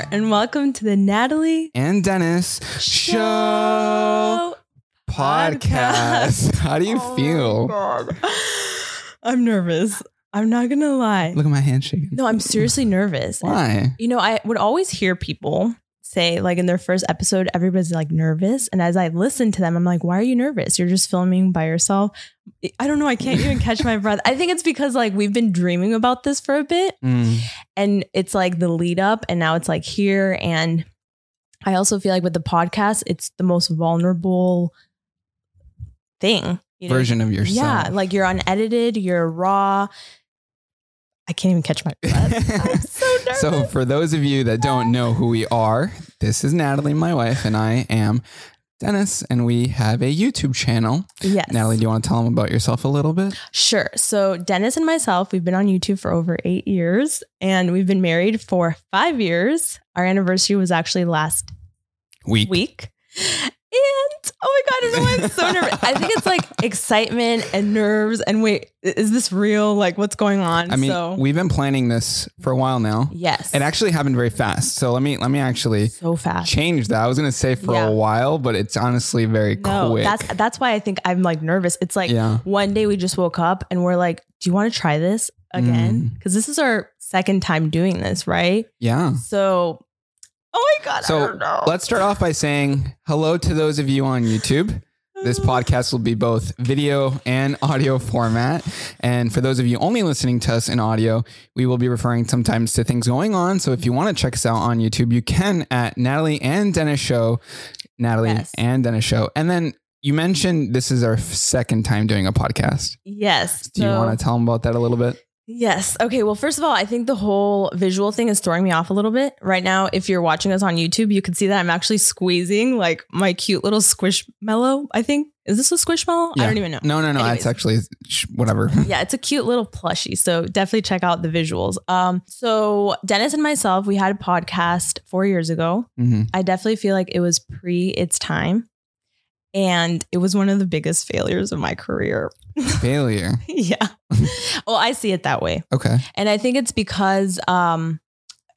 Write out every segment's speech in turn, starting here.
there, and welcome to the Natalie and Dennis Show, podcast. How do you Oh feel? I'm nervous. I'm not gonna lie. Look at my hand shaking. No, I'm seriously nervous. Why? You know, I would always hear people say, like in their first episode, everybody's like nervous. And as I listen to them, I'm like, why are you nervous? You're just filming by yourself. I don't know. I can't even catch my breath. I think it's because like we've been dreaming about this for a bit Mm, and it's like the lead up and now it's like here. And I also feel like with the podcast, it's the most vulnerable thing. You know? version of yourself. Yeah, like you're unedited, you're raw. I can't even catch my breath. I'm so nervous. So, for those of you that don't know who we are, this is Natalie, my wife, and I am Dennis, and we have a YouTube channel. yes. Natalie, do you want to tell them about yourself a little bit? Sure. So Dennis and myself, we've been on YouTube for over eight years and we've been married for five years. Our anniversary was actually last Week. week. And oh my God, I know I'm so nervous. I think it's like excitement and nerves. And wait, is this real? Like what's going on? I mean, so we've been planning this for a while now. yes. It actually happened very fast. So let me let me actually so fast. change that. I was gonna say for Yeah. a while, but it's honestly very No, quick. that's that's why I think I'm like nervous. It's like yeah. one day we just woke up and we're like, do you want to try this again? Mm. Because this is our second time doing this, right? Yeah. So, oh my God, I So don't know. let's start off by saying hello to those of you on YouTube. This podcast will be both video and audio format. And for those of you only listening to us in audio, we will be referring sometimes to things going on. So if you want to check us out on YouTube, you can at Natalie and Dennis Show, Natalie Yes. and Dennis Show. And then you mentioned this is our second time doing a podcast. Yes. Do you want to tell them about that a little bit? Yes. Okay. Well, first of all, I think the whole visual thing is throwing me off a little bit. Right now, if you're watching us on YouTube, you can see that I'm actually squeezing like my cute little squishmallow. I think. Is this a squishmallow? I Yeah. don't even know. No, no, no. Anyways. It's actually whatever. yeah, it's a cute little plushie. So definitely check out the visuals. Um, so Dennis and myself, we had a podcast four years ago. Mhm. I definitely feel like it was pre its time. And it was one of the biggest failures of my career. Failure. yeah. well, I see it that way. Okay. And I think it's because, um,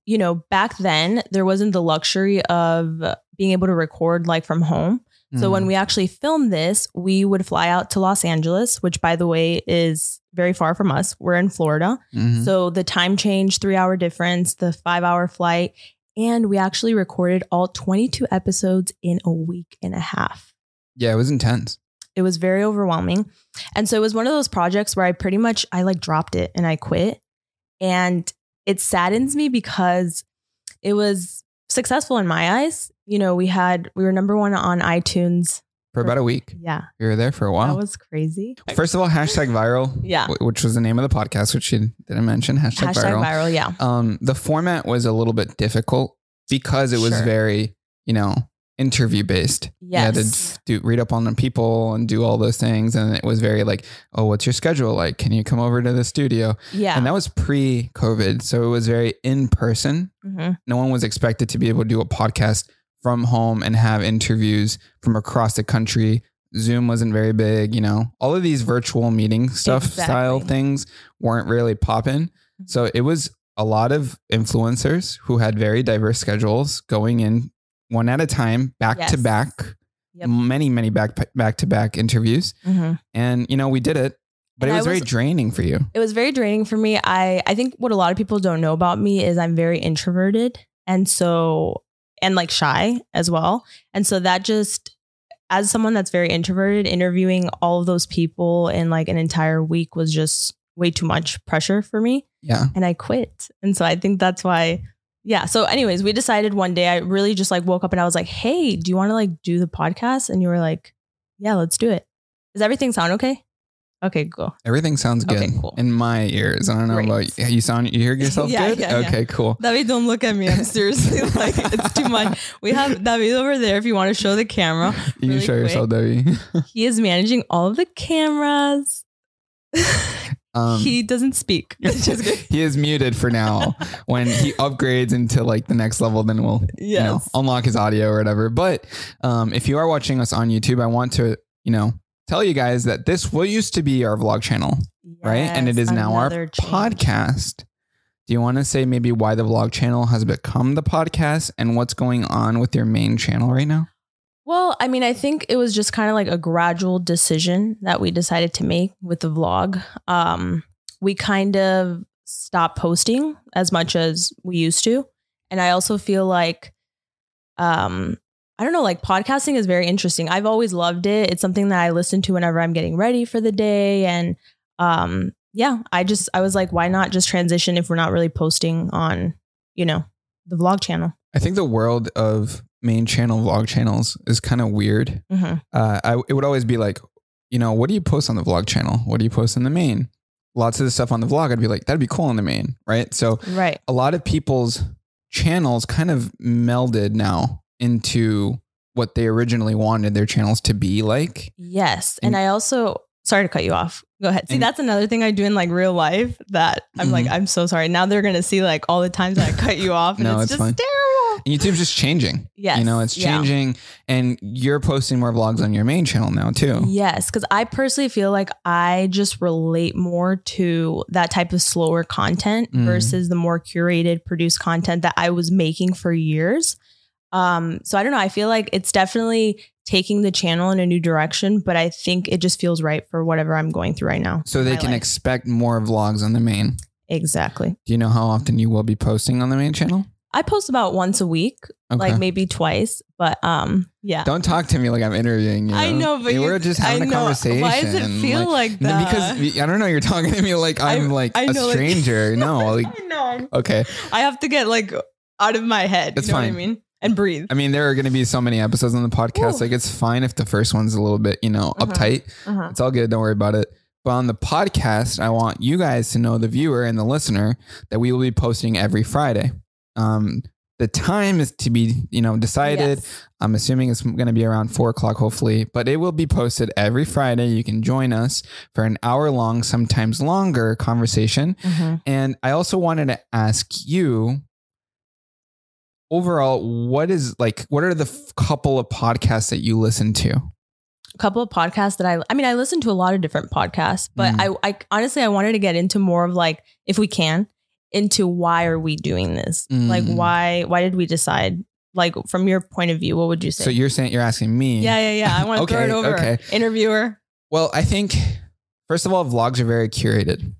you know, back then there wasn't the luxury of being able to record like from home. So Mm. when we actually filmed this, we would fly out to Los Angeles, which by the way is very far from us. We're in Florida. Mhm. So the time change, three hour difference, the five hour flight. And we actually recorded all 22 episodes in a week and a half. Yeah, it was intense. It was very overwhelming. And so it was one of those projects where I pretty much I like dropped it and I quit. And it saddens me because it was successful in my eyes. You know, we had we were number 1 on iTunes. For about a week. Yeah. You were there for a while. That was crazy. First of all, hashtag viral, Yeah. wh- which was the name of the podcast, which you didn't mention. Hashtag, Hashtag viral. viral, yeah. Um, the format was a little bit difficult because it was Sure. very, you know, interview based. You had to Yes. do read up on the people and do all those things, and it was very like, oh, what's your schedule like? Can you come over to the studio? Yeah. And that was pre-COVID, so it was very in person. Mhm. No one was expected to be able to do a podcast from home and have interviews from across the country. Zoom wasn't very big, you know. All of these virtual meeting stuff style things weren't really popping. So it was a lot of influencers who had very diverse schedules going in one at a time, back to back, Yep. many, many back back to back interviews. Mhm. And you know, we did it, but And it I was very draining for you. It was very draining for me. I I think what a lot of people don't know about me is I'm very introverted and so and like shy as well. And so that just as someone that's very introverted, interviewing all of those people in like an entire week was just way too much pressure for me Yeah. and I quit. And so I think that's why yeah. So anyways, we decided one day I really just like woke up and I was like, "Hey, do you want to like do the podcast?" And you were like, "Yeah, let's do it." Does everything sound okay? Okay, cool. Everything sounds good Okay, cool. in my ears. I don't know Great. about you. You sound you hear yourself Yeah, good? yeah, yeah. okay, cool. David, don't look at me. I'm seriously like it's too much. We have David over there. If you want to show the camera, You can really show yourself, Debbie. he is managing all of the cameras. Um, he doesn't speak. He is muted for now. when he upgrades into like the next level, then we'll you know unlock his audio or whatever. But um, if you are watching us on YouTube, I want to you know tell you guys that this will used to be our vlog channel, right? And it is now our change. podcast. Do you want to say maybe why the vlog channel has become the podcast and what's going on with your main channel right now? Well, I mean, I think it was just kind of like a gradual decision that we decided to make with the vlog. Um, we kind of stopped posting as much as we used to. And I also feel like, um, I don't know, like podcasting is very interesting. I've always loved it. It's something that I listen to whenever I'm getting ready for the day. And um, yeah, I just, I was like, why not just transition if we're not really posting on, you know, the vlog channel? I think the world of main channel vlog channels is kind of weird. Mhm. Uh, I, it would always be like, you know, what do you post on the vlog channel? What do you post in the main? Lots of the stuff on the vlog, I'd be like, that'd be cool on the main, right? So Right. a lot of people's channels kind of melded now into what they originally wanted their channels to be like. Yes. And And- I also, sorry to cut you off. Go ahead. See, And- that's another thing I do in like real life that I'm like, Mhm. I'm so sorry. Now they're going to see like all the times I cut you off and No, it's, it's just fine. terrible. And YouTube's just changing. Yes. You know, it's Yeah. changing and you're posting more vlogs on your main channel now too. Yes. Cause I personally feel like I just relate more to that type of slower content Mm. versus the more curated, produced content that I was making for years. Um, so I don't know. I feel like it's definitely taking the channel in a new direction, but I think it just feels right for whatever I'm going through right now. So they can life. expect more vlogs on the main. exactly. Do you know how often you will be posting on the main channel? I post about once a week, Okay. like maybe twice, but um, yeah. Don't talk to me like I'm interviewing you. I know, but you- we're just having I a know. conversation. Why does it feel like No, that? Because I don't know. You're talking to me like I'm I- like I a know, like- stranger. no, like I know. okay. I have to get like out of my head. That's you know fine. what I mean? And breathe. I mean, there are going to be so many episodes on the podcast. Ooh. Like, it's fine if the first one's a little bit, you know, Uh-huh. uptight. Uh-huh. It's all good. Don't worry about it. But on the podcast, I want you guys to know, the viewer and the listener, that we will be posting every Friday. Um, the time is to be, you know, decided. Yes. I'm assuming it's going to be around four o'clock, hopefully, but it will be posted every Friday. You can join us for an hour long, sometimes longer conversation. Mhm. And I also wanted to ask you overall, what is like, what are the f- couple of podcasts that you listen to? A couple of podcasts that I, I mean, I listen to a lot of different podcasts, but Mm. I, I honestly, I wanted to get into more of like, if we can, into why are we doing this? Like, Mm. why, why did we decide? Like, from your point of view, what would you say? So you're saying, you're asking me. yeah, yeah, yeah. I want to throw it Okay, over. okay. Interviewer. Well, I think first of all, vlogs are very curated.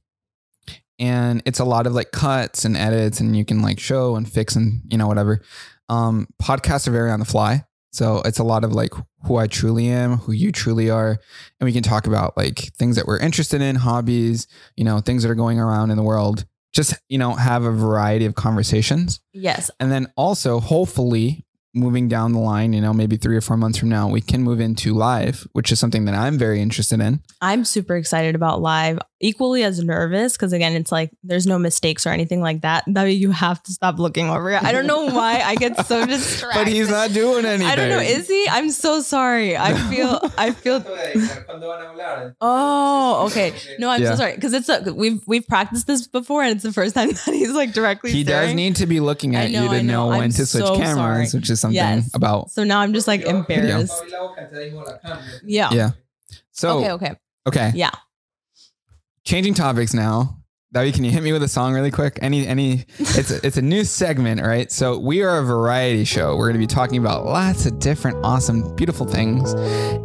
And it's a lot of like cuts and edits and you can like show and fix and you know whatever. Um podcasts are very on the fly. So it's a lot of like who I truly am, who you truly are, and we can talk about like things that we're interested in, hobbies, you know, things that are going around in the world. Just, you know, have a variety of conversations. Yes. And then also, hopefully, moving down the line, you know, maybe three or four months from now, we can move into live, which is something that I'm very interested in. I'm super excited about live, equally as nervous because again, it's like there's no mistakes or anything like that. That you have to stop looking over. it. I don't know why I get so distracted. But he's not doing anything. I don't know. Is he? I'm so sorry. I feel. I feel. Oh, okay. No, I'm Yeah. so sorry because it's a, we've we've practiced this before and it's the first time that he's like directly. he does need to be looking at know, you to know. know, when I'm to switch so cameras, sorry. which is something Yes. about. So now I'm just like embarrassed. Yeah. Yeah. So Okay. Okay. okay. Yeah. Changing topics now. Davi, can you hit me with a song really quick? Any any it's a, it's a new segment, right? So we are a variety show. We're going to be talking about lots of different awesome beautiful things.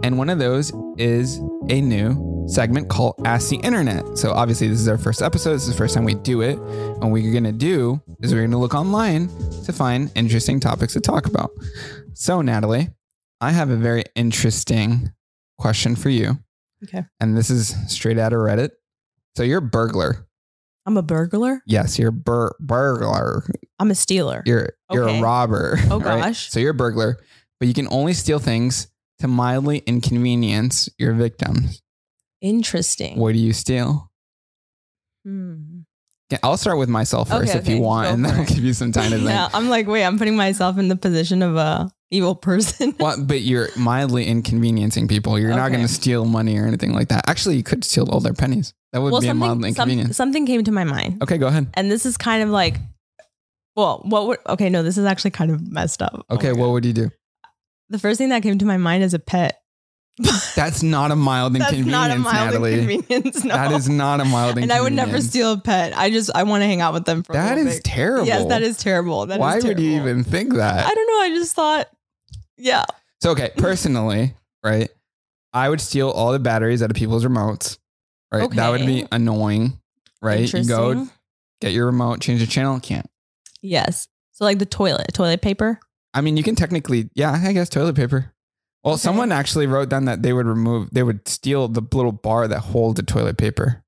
And one of those is a new segment called Ask the Internet. So obviously this is our first episode. This is the first time we do it. And what we're going to do is we're going to look online to find interesting topics to talk about. So Natalie, I have a very interesting question for you. Okay. And this is straight out of Reddit. So you're a burglar. I'm a burglar. Yes, you're a bur- burglar. I'm a stealer. You're you're Okay. a robber. Oh, right? gosh. So you're a burglar, but you can only steal things to mildly inconvenience your victims. Interesting. What do you steal? Hmm. Yeah, I'll start with myself first Okay, if you want, and then for I'll it. give you some time to think. Yeah, I'm like, wait, I'm putting myself in the position of a evil person. Well, but you're mildly inconveniencing people. You're not going to steal money or anything like that. Actually, you could steal all their pennies. That would well, be a mild something, some- something came to my mind, okay, go ahead. and this is kind of like, well, what would? Okay, no, this is actually kind of messed up. Oh Okay, my what God. would you do? the first thing that came to my mind is a pet. That's not a mild That's inconvenience, not a mild Natalie. inconvenience. No. That is not a mild inconvenience. and. I would never steal a pet. I just I want to hang out with them for a That little is bit. terrible. Yes, that is terrible. That is Why would you terrible. even think that? I don't know. I just thought, yeah. So okay, personally, right? I would steal all the batteries out of people's remotes. Right. Okay. That would be annoying. Right. You go get your remote, change the channel. Can't. Yes. So like the toilet, toilet paper. I mean, you can technically, yeah, I guess toilet paper. Well, Okay. someone actually wrote down that they would remove, they would steal the little bar that holds the toilet paper.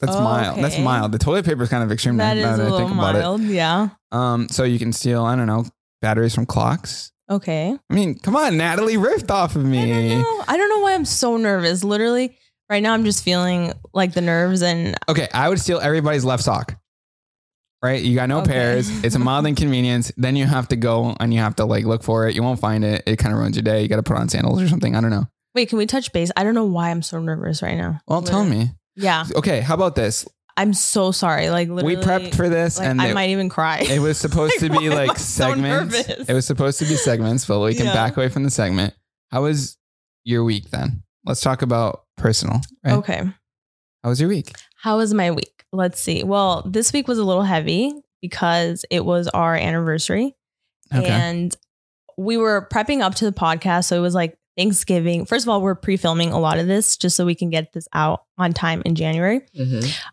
That's mild. That's mild. The toilet paper is kind of extreme. That is that a I little mild. Yeah. Um, so you can steal, I don't know, batteries from clocks. Okay. I mean, come on, Natalie, riffed off of I me. don't know. I don't know why I'm so nervous. Literally, right now I'm just feeling like the nerves and Okay, I would steal everybody's left sock. Right? You got no Okay. pairs. It's a mild inconvenience. Then you have to go and you have to like look for it. You won't find it. It kind of ruins your day. You got to put on sandals or something. I don't know. wait, can we touch base? I don't know why I'm so nervous right now. Well, tell me. Yeah. Okay, how about this? I'm so sorry. Like literally we prepped for this like, and I it, might even cry. it was supposed to be like I so segments. it was supposed to be segments, but we can Yeah. back away from the segment. How was your week then? Let's talk about personal. Right? okay. How was your week? How was my week? Let's see. Well, this week was a little heavy because it was our anniversary. Okay. And we were prepping up to the podcast. So it was like Thanksgiving. First of all, we're pre filming a lot of this just so we can get this out on time in January.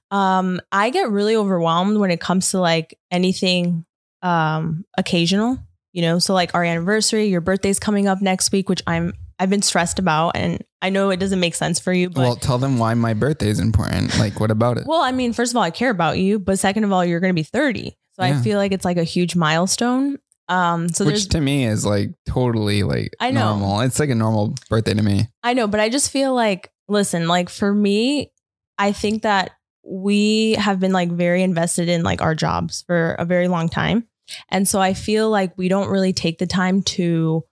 Um, I get really overwhelmed when it comes to like anything um occasional, you know. So like our anniversary, your birthday's coming up next week, which I'm I've been stressed about and I know it doesn't make sense for you, but well, tell them why my birthday is important. Like, what about it? well, I mean, first of all, I care about you, but second of all, you're going to be 30. So Yeah. I feel like it's like a huge milestone. Um, so Which to me is like totally like I know. normal. It's like a normal birthday to me. I know, but I just feel like, listen, like for me, I think that we have been like very invested in like our jobs for a very long time. And so I feel like we don't really take the time to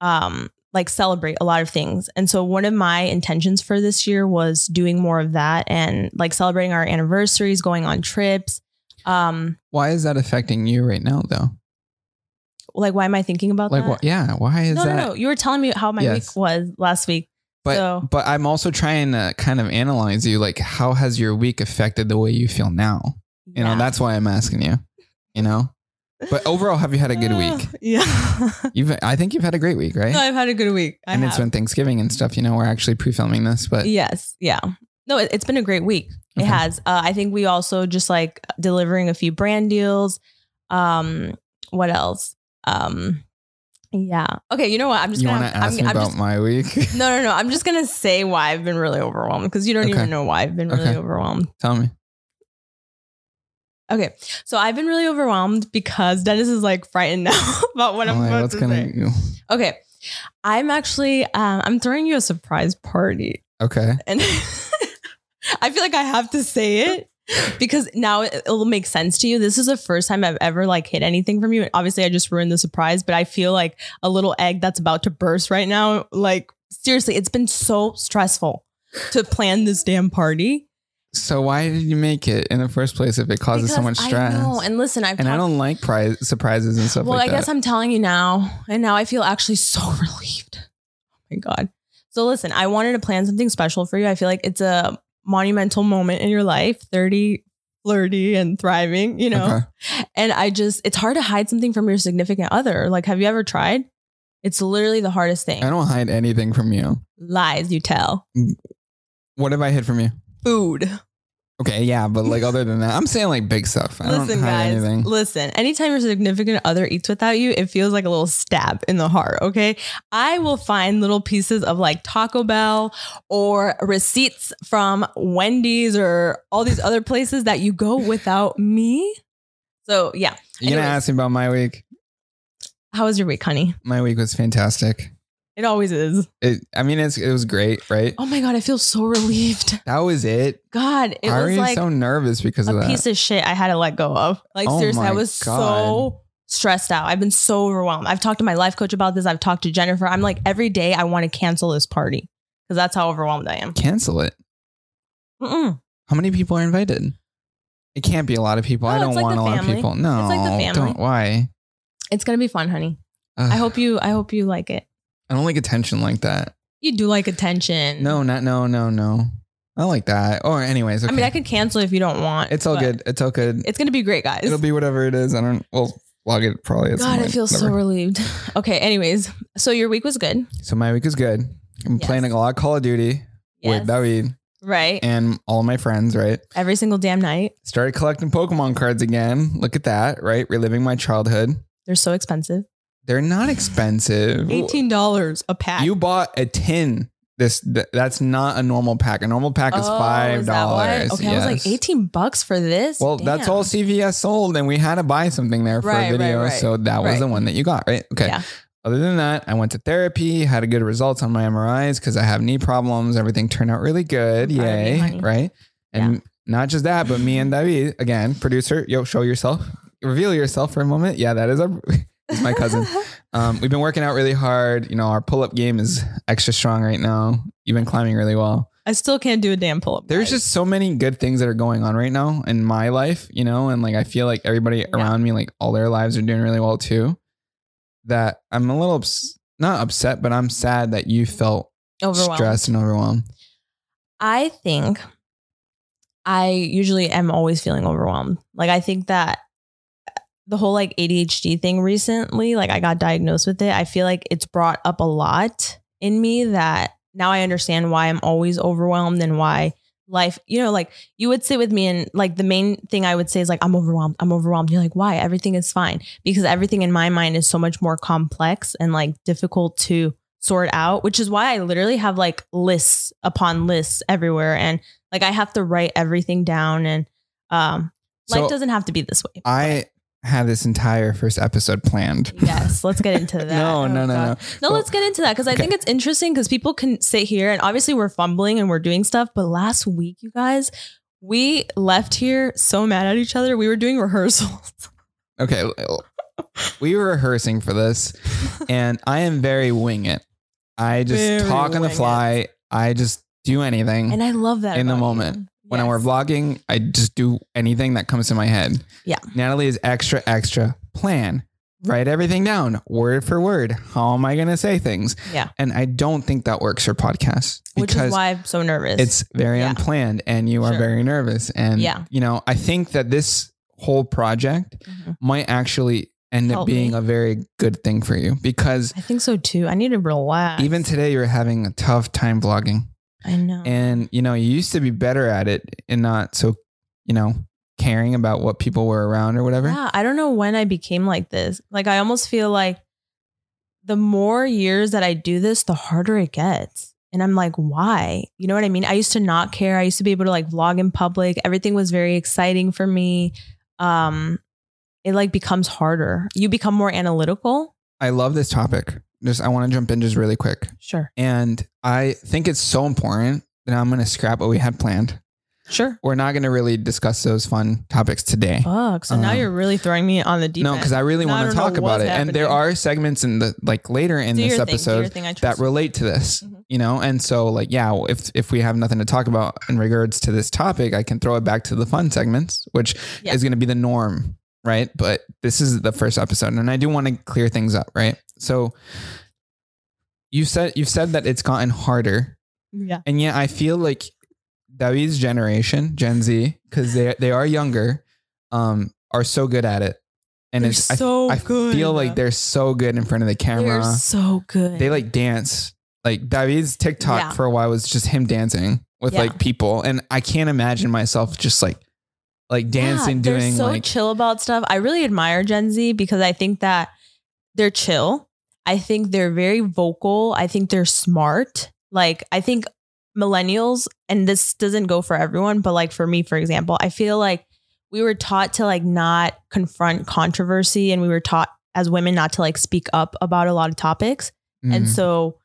um like celebrate a lot of things. And so one of my intentions for this year was doing more of that and like celebrating our anniversaries, going on trips. Um Why is that affecting you right now, though? like why am I thinking about Like, that? wh- yeah, why is no, that? no, no. You were telling me how my Yes. week was last week. But So- but I'm also trying to kind of analyze you. Like, how has your week affected the way you feel now? You know, that's why I'm asking you. You know, but overall, have you had a good week? yeah. You've, I think you've had a great week, right? No, I've had a good week. I and it's been Thanksgiving and stuff. You know, we're actually pre-filming this, but yes, yeah. No, it, it's been a great week. It has. Uh, I think we also just like delivering a few brand deals. Um, what else? Um, yeah. Okay. You know what? I'm just you gonna. want to I'm, ask me I'm about just, my week? no, no, no. I'm just gonna say why I've been really overwhelmed because you don't Okay. even know why I've been really Okay. overwhelmed. Tell me. Okay, so I've been really overwhelmed because Dennis is like frightened now about what I'm Like, about what's to gonna? say. Okay, I'm actually um, I'm throwing you a surprise party. Okay. and I feel like I have to say it because now it, it'll make sense to you. This is the first time I've ever like hid anything from you. Obviously, I just ruined the surprise, but I feel like a little egg that's about to burst right now. Like seriously, it's been so stressful to plan this damn party. So why did you make it in the first place if it causes so much stress? I know, and listen, I've and I don't like prize, surprises and stuff well, like I guess that. I'm telling you now, and now I feel actually so relieved. Oh my god! So listen, I wanted to plan something special for you. I feel like it's a monumental moment in your life, thirty, flirty, and thriving. You know, Okay. and I just it's hard to hide something from your significant other. Like, have you ever tried? It's literally the hardest thing. I don't hide anything from you. Lies you tell. Mm. What have I hid from you? Food. Okay, yeah, but like other than that, I'm saying like big stuff. I Listen, guys. anything. Listen, anytime your significant other eats without you, it feels like a little stab in the heart. Okay. I will find little pieces of like Taco Bell or receipts from Wendy's or all these other places that you go without me. So, yeah. You gonna ask me about my week? How was your week, honey? My week was fantastic. It always is. It, I mean, it's it was great, right? Oh my God. I feel so relieved. That was it. God, it are was like so nervous because of a that? piece of shit I had to let go of. Like Oh seriously, I my was so stressed out. I've been so overwhelmed. I've talked to my life coach about this. I've talked to Jennifer. I'm like every day I want to cancel this party because that's how overwhelmed I am. Cancel it. Mm-mm. How many people are invited? It can't be a lot of people. I No, don't like want the a lot family. of people. No, It's like the family. don't. Why? It's gonna be fun, honey. Ugh, I hope you. I hope you like it. I don't like attention like that. You do like attention. No, not no, no, no. I like that. Or anyways, okay. I mean, I could cancel if you don't want. it's all but good. It's all good. It's gonna be great, guys. It'll be whatever it is. I don't. We'll log it probably. at God, I feel so relieved. Okay, anyways, so your week was good. So my week is good. I'm Yes. playing a lot of Call of Duty Yes. with David Right. and all my friends. Right. Every single damn night. Started collecting Pokemon cards again. Look at that. Right. Reliving my childhood. They're so expensive. They're not expensive. Eighteen dollars a pack. You bought a tin. This th- that's not a normal pack. A normal pack is Oh, five is that why? dollars. Okay, I was like eighteen bucks for this. Well, that's all CVS sold, and we had to buy something there for Right, a right, video. right, so that was right. the one that you got, right? Okay. Yeah. Other than that, I went to therapy, had a good results on my MRIs because I have knee problems. Everything turned out really good. I'm proud of you, Yay. honey. right. And not just that, but me and David, again, producer, yo, show yourself. Reveal yourself for a moment. Yeah, that is our is my cousin. Um, we've been working out really hard. You know, our pull up game is extra strong right now. You've been climbing really well. I still can't do a damn pull up. There's just so many good things that are going on right now in my life, you know, and like I feel like everybody around me, like all their lives are doing really well too. That I'm a little ups- not upset, but I'm sad that you felt stressed and overwhelmed. I think I usually am always feeling overwhelmed. Like I think that the whole like ADHD thing recently, like I got diagnosed with it. I feel like it's brought up a lot in me that now I understand why I'm always overwhelmed and why life, you know, like you would sit with me and like the main thing I would say is like I'm overwhelmed. I'm overwhelmed. You're like, "Why? Everything is fine." Because everything in my mind is so much more complex and like difficult to sort out, which is why I literally have like lists upon lists everywhere and like I have to write everything down and um So life doesn't have to be this way. I had this entire first episode planned. Yes, let's get into that. No, Oh, no, no, no. No, Well, let's get into that because I okay. think it's interesting because people can sit here and obviously we're fumbling and we're doing stuff. But last week, you guys, we left here so mad at each other. We were doing rehearsals. Okay. We were rehearsing for this and I am very wing it. I just Very talk on the wing it. fly. I just do anything. And I love that. In the moment. you. When Yes. we're vlogging, I just do anything that comes to my head. Yeah. Natalie is extra, extra plan. Write everything down word for word. How am I going to say things? Yeah. And I don't think that works for podcasts Which is why I'm so nervous. it's very Yeah. unplanned and you are Sure. very nervous. And, Yeah. you know, I think that this whole project Mhm. might actually end up being me. a very good thing for you because I think so too. I need to relax. even today you're having a tough time vlogging. I know. And you know, you used to be better at it and not so, you know, caring about what people were around or whatever. Yeah, I don't know when I became like this. Like I almost feel like the more years that I do this, the harder it gets. And I'm like, why? You know what I mean? I used to not care. I used to be able to like vlog in public. Everything was very exciting for me. Um it like becomes harder. You become more analytical. I love this topic. Just I want to jump in just really quick. Sure. And I think it's so important that I'm going to scrap what we had planned. Sure. We're not going to really discuss those fun topics today. Fuck. So now Um, you're really throwing me on the deep no, because I really want to talk about it. And there are segments in the like later in Do this your thing, do your episode. That relate to this. Mhm. You know, and so like yeah, if if we have nothing to talk about in regards to this topic, I can throw it back to the fun segments, which Yeah. is going to be the norm, right? But this is the first episode, and I do want to clear things up, right? So you said you've said that it's gotten harder, Yeah. and yet I feel like David's generation, Gen Z, because they they are younger, um, are so good at it, and They're it's I- so I, good. feel like they're so good in front of the camera. They're so good. They like dance. Like David's TikTok Yeah. for a while was just him dancing with Yeah. like people, and I can't imagine myself just like like dancing, Yeah, doing so like chill about stuff. I really admire Gen Z because I think that they're chill. I think they're very vocal. I think they're smart. Like I think millennials, and this doesn't go for everyone, but like for me, for example, I feel like we were taught to like not confront controversy and we were taught as women not to like speak up about a lot of topics. And Mhm. so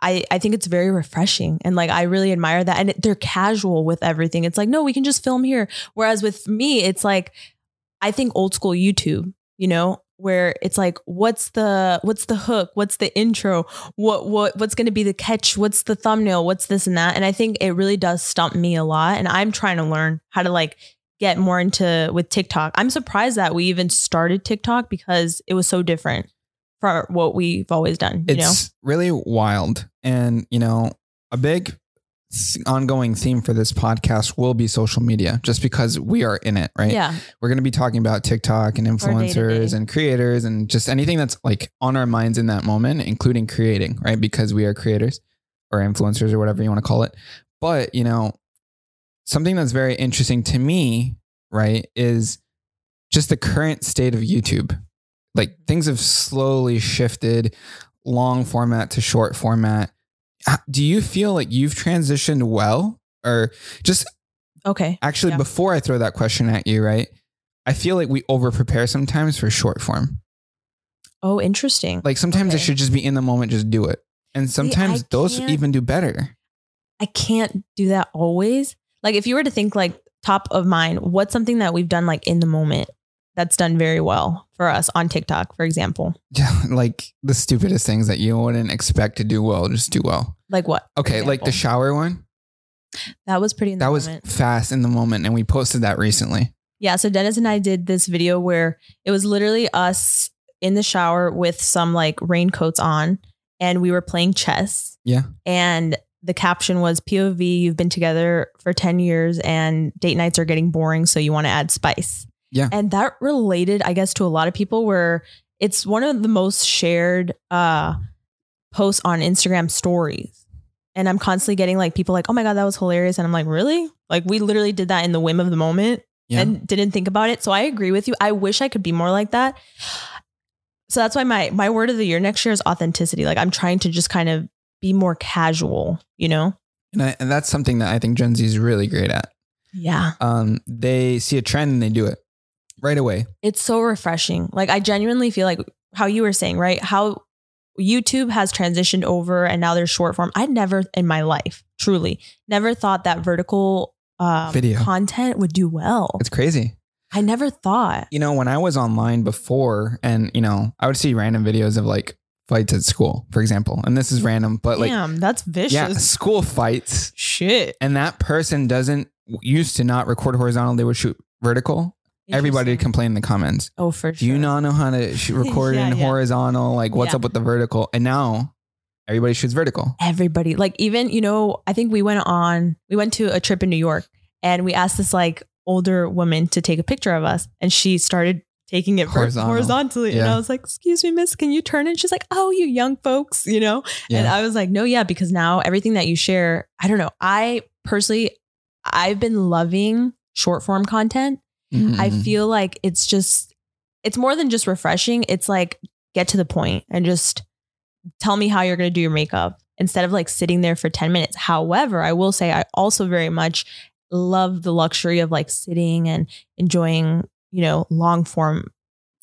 I, I think it's very refreshing and like I really admire that. And it- they're casual with everything. It's like, no, we can just film here. Whereas with me, it's like, I think old school YouTube, you know, where it's like, what's the what's the hook? What's the intro? What what what's gonna be the catch? What's the thumbnail? What's this and that? And I think it really does stump me a lot. And I'm trying to learn how to like get more into with TikTok. I'm surprised that we even started TikTok because it was so different for what we've always done. You it's really wild. And, you know, a big ongoing theme for this podcast will be social media just because we are in it, right? Yeah. We're going to be talking about TikTok and influencers and creators and just anything that's like on our minds in that moment, including creating, right? Because we are creators or influencers or whatever you want to call it. But, you know, something that's very interesting to me, right, is just the current state of YouTube. Like things have slowly shifted long format to short format. Do you feel like you've transitioned well or just Okay. actually Yeah. before I throw that question at you, right? I feel like we over prepare sometimes for short form. Oh, interesting. Like sometimes it Okay. should just be in the moment, just do it. And sometimes I those even do better. I can't do that always. Like if you were to think like top of mind, what's something that we've done like in the moment that's done very well for us on TikTok, for example? Yeah, like the stupidest things that you wouldn't expect to do well, just do well. Like what? Okay, like the shower one. that was pretty in the That was moment. fast in the moment, and we posted that recently. Yeah. So Dennis and I did this video where it was literally us in the shower with some like raincoats on and we were playing chess. Yeah. And the caption was POV, you've been together for 10 years and date nights are getting boring. So you want to add spice. Yeah. And that related, I guess, to a lot of people where it's one of the most shared uh, posts on Instagram stories. And I'm constantly getting like people like, oh my God, that was hilarious. And I'm like, really? Like, we literally did that in the whim of the moment Yeah. and didn't think about it. So I agree with you. I wish I could be more like that. So that's why my my word of the year next year is authenticity. Like I'm trying to just kind of be more casual, you know? and, I, and that's something that I think Gen Z is really great at. Yeah. Um, they see a trend and they do it right away. It's so refreshing. Like I genuinely feel like how you were saying, right? How YouTube has transitioned over and now there's short form. I never in my life, truly, never thought that vertical um, Video. content would do well. It's crazy. I never thought. You know, when I was online before, and you know, I would see random videos of like fights at school, for example, and this is random, but like, Damn, that's vicious. yeah, school fights, Shit. and that person doesn't used to not record horizontal; they would shoot vertical. Everybody would Interesting. complain in the comments. Oh, for sure. Do you not know how to shoot, record Yeah, in yeah. horizontal? Like, what's Yeah. up with the vertical? And now everybody shoots vertical. everybody like even you know i think we went on we went to a trip in new york and we asked this like older woman to take a picture of us and she started taking it Horizontal. horizontally and i was like excuse me miss can you turn and she's like oh you young folks you know and i was like no yeah because now everything that you share i don't know i personally i've been loving short form content I Mhm. feel like it's just it's more than just refreshing. It's like get to the point and just tell me how you're going to do your makeup instead of like sitting there for 10 minutes. However, I will say I also very much love the luxury of like sitting and enjoying, you know, long form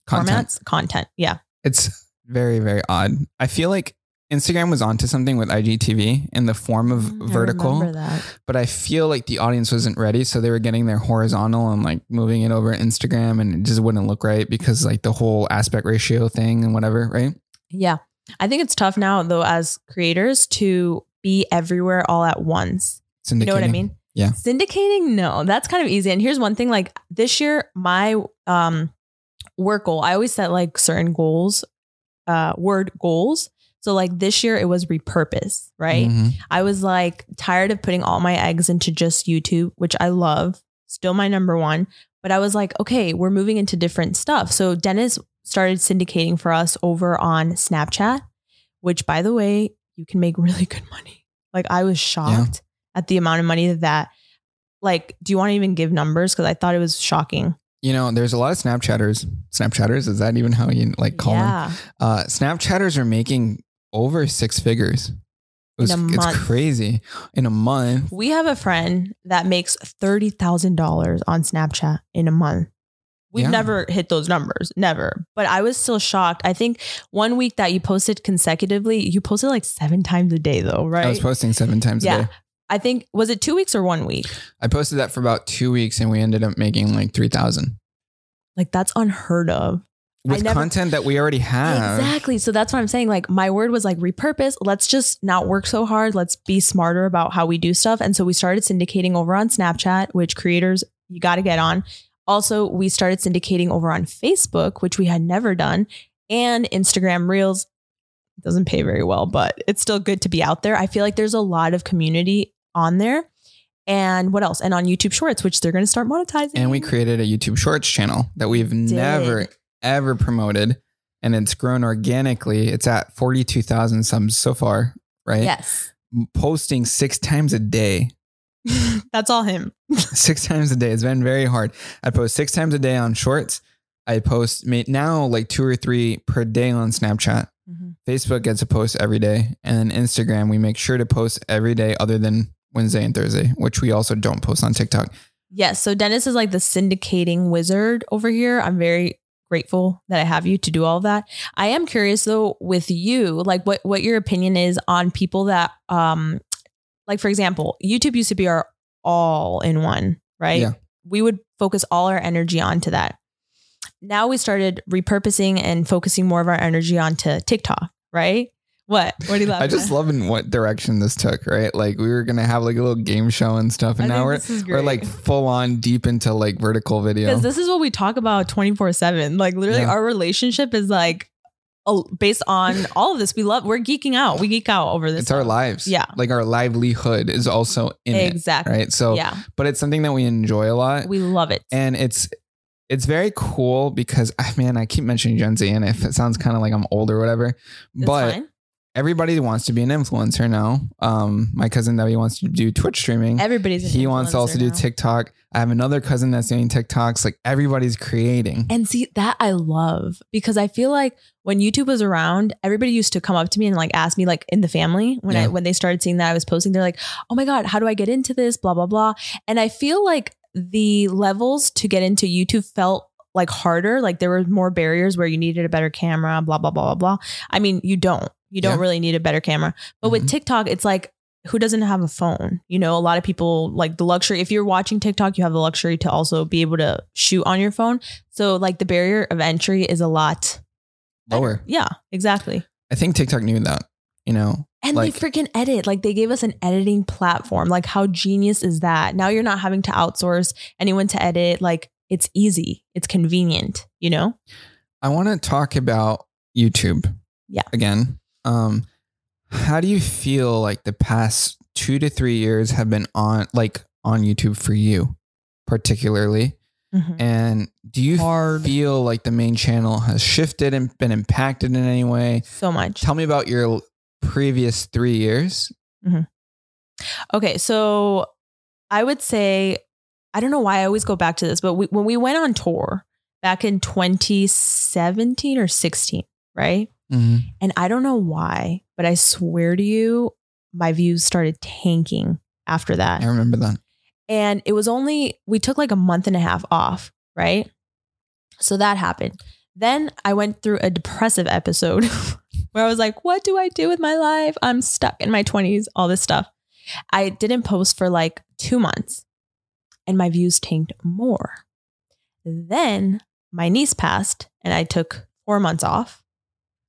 content. formats, content. Yeah. It's very, very odd. I feel like Instagram was onto something with IGTV in the form of Mm, I vertical, remember that. but I feel like the audience wasn't ready. So they were getting their horizontal and like moving it over Instagram and it just wouldn't look right because like the whole aspect ratio thing and whatever, right? Yeah. I think it's tough now though as creators to be everywhere all at once. You know what I mean? Yeah. Syndicating, no, that's kind of easy. And here's one thing like this year, my um work goal, I always set like certain goals, uh word goals. So like this year it was repurpose, right? Mhm. I was like tired of putting all my eggs into just YouTube, which I love, still my number one. But I was like, okay, we're moving into different stuff. So Dennis started syndicating for us over on Snapchat, which by the way, you can make really good money. Like I was shocked at the amount of money that like, do you want to even give numbers? Because I thought it was shocking. You know, there's a lot of Snapchatters. Snapchatters, is that even how you like call them? yeah. Uh, Snapchatters are making over six figures. It was, In a it's crazy. In a month. We have a friend that makes $30,000 on Snapchat in a month. We've Yeah. never hit those numbers, never. But I was still shocked. I think one week that you posted consecutively, you posted like seven times a day though, right? I was posting seven times a day. I think, was it two weeks or one week? I posted that for about two weeks and we ended up making like 3,000 Like that's unheard of. With never- content that we already have. Exactly. So that's what I'm saying. Like my word was like repurpose. Let's just not work so hard. Let's be smarter about how we do stuff. And so we started syndicating over on Snapchat, which creators you got to get on. Also, we started syndicating over on Facebook, which we had never done. and Instagram Reels. It doesn't pay very well, but it's still good to be out there. I feel like there's a lot of community on there. And what else? And on YouTube Shorts, which they're going to start monetizing. And we created a YouTube Shorts channel that we've never ever promoted, and it's grown organically. It's at forty two thousand subs so far, right? Yes. Posting six times a day. That's all him. six times a day. It's been very hard. I post six times a day on Shorts. I post now like two or three per day on Snapchat. Mm-hmm. Facebook gets a post every day, and then Instagram we make sure to post every day, other than Wednesday and Thursday, which we also don't post on TikTok. Yes. So Dennis is like the syndicating wizard over here. I'm very grateful that I have you to do all that. I am curious though with you, like what what your opinion is on people that um like for example, YouTube used to be our all in one, right? Yeah. We would focus all our energy onto that. Now we started repurposing and focusing more of our energy onto TikTok, right? What? What do you love? I just love in what direction this took, right? Like we were gonna have like a little game show and stuff, and I now we're we're like full on deep into like vertical video. Because this is what we talk about twenty four seven. Like literally, yeah. our relationship is like based on all of this. We love. We're geeking out. We geek out over this. It's stuff. our lives. Yeah. Like our livelihood is also in exactly. it. Exactly. Right. So yeah. But it's something that we enjoy a lot. We love it, and it's it's very cool because man, I keep mentioning Gen Z, and if it sounds kind of like I'm old or whatever, it's but. Fine everybody wants to be an influencer now. Um, my cousin Debbie wants to do Twitch streaming. Everybody's he wants to also now. do TikTok. I have another cousin that's doing TikToks. Like everybody's creating. And see that I love because I feel like when YouTube was around, everybody used to come up to me and like ask me like in the family when yeah. I when they started seeing that I was posting, they're like, "Oh my god, how do I get into this?" Blah blah blah. And I feel like the levels to get into YouTube felt like harder. Like there were more barriers where you needed a better camera, blah, blah, blah, blah, blah. I mean, you don't. You don't yeah. really need a better camera. But mm-hmm. with TikTok, it's like, who doesn't have a phone? You know, a lot of people like the luxury. If you're watching TikTok, you have the luxury to also be able to shoot on your phone. So, like, the barrier of entry is a lot lower. Yeah, exactly. I think TikTok knew that, you know. And like, they freaking edit. Like, they gave us an editing platform. Like, how genius is that? Now you're not having to outsource anyone to edit. Like, it's easy, it's convenient, you know? I want to talk about YouTube. Yeah. Again, um, how do you feel like the past two to three years have been on like on YouTube for you, particularly? Mm-hmm. And do you Hard. feel like the main channel has shifted and been impacted in any way? So much. Tell me about your previous three years. Mm-hmm. Okay, so I would say I don't know why I always go back to this, but we, when we went on tour back in 2017 or 16, right? Mm-hmm. And I don't know why, but I swear to you, my views started tanking after that. I remember that. And it was only, we took like a month and a half off, right? So that happened. Then I went through a depressive episode where I was like, what do I do with my life? I'm stuck in my 20s, all this stuff. I didn't post for like two months and my views tanked more. Then my niece passed and I took four months off.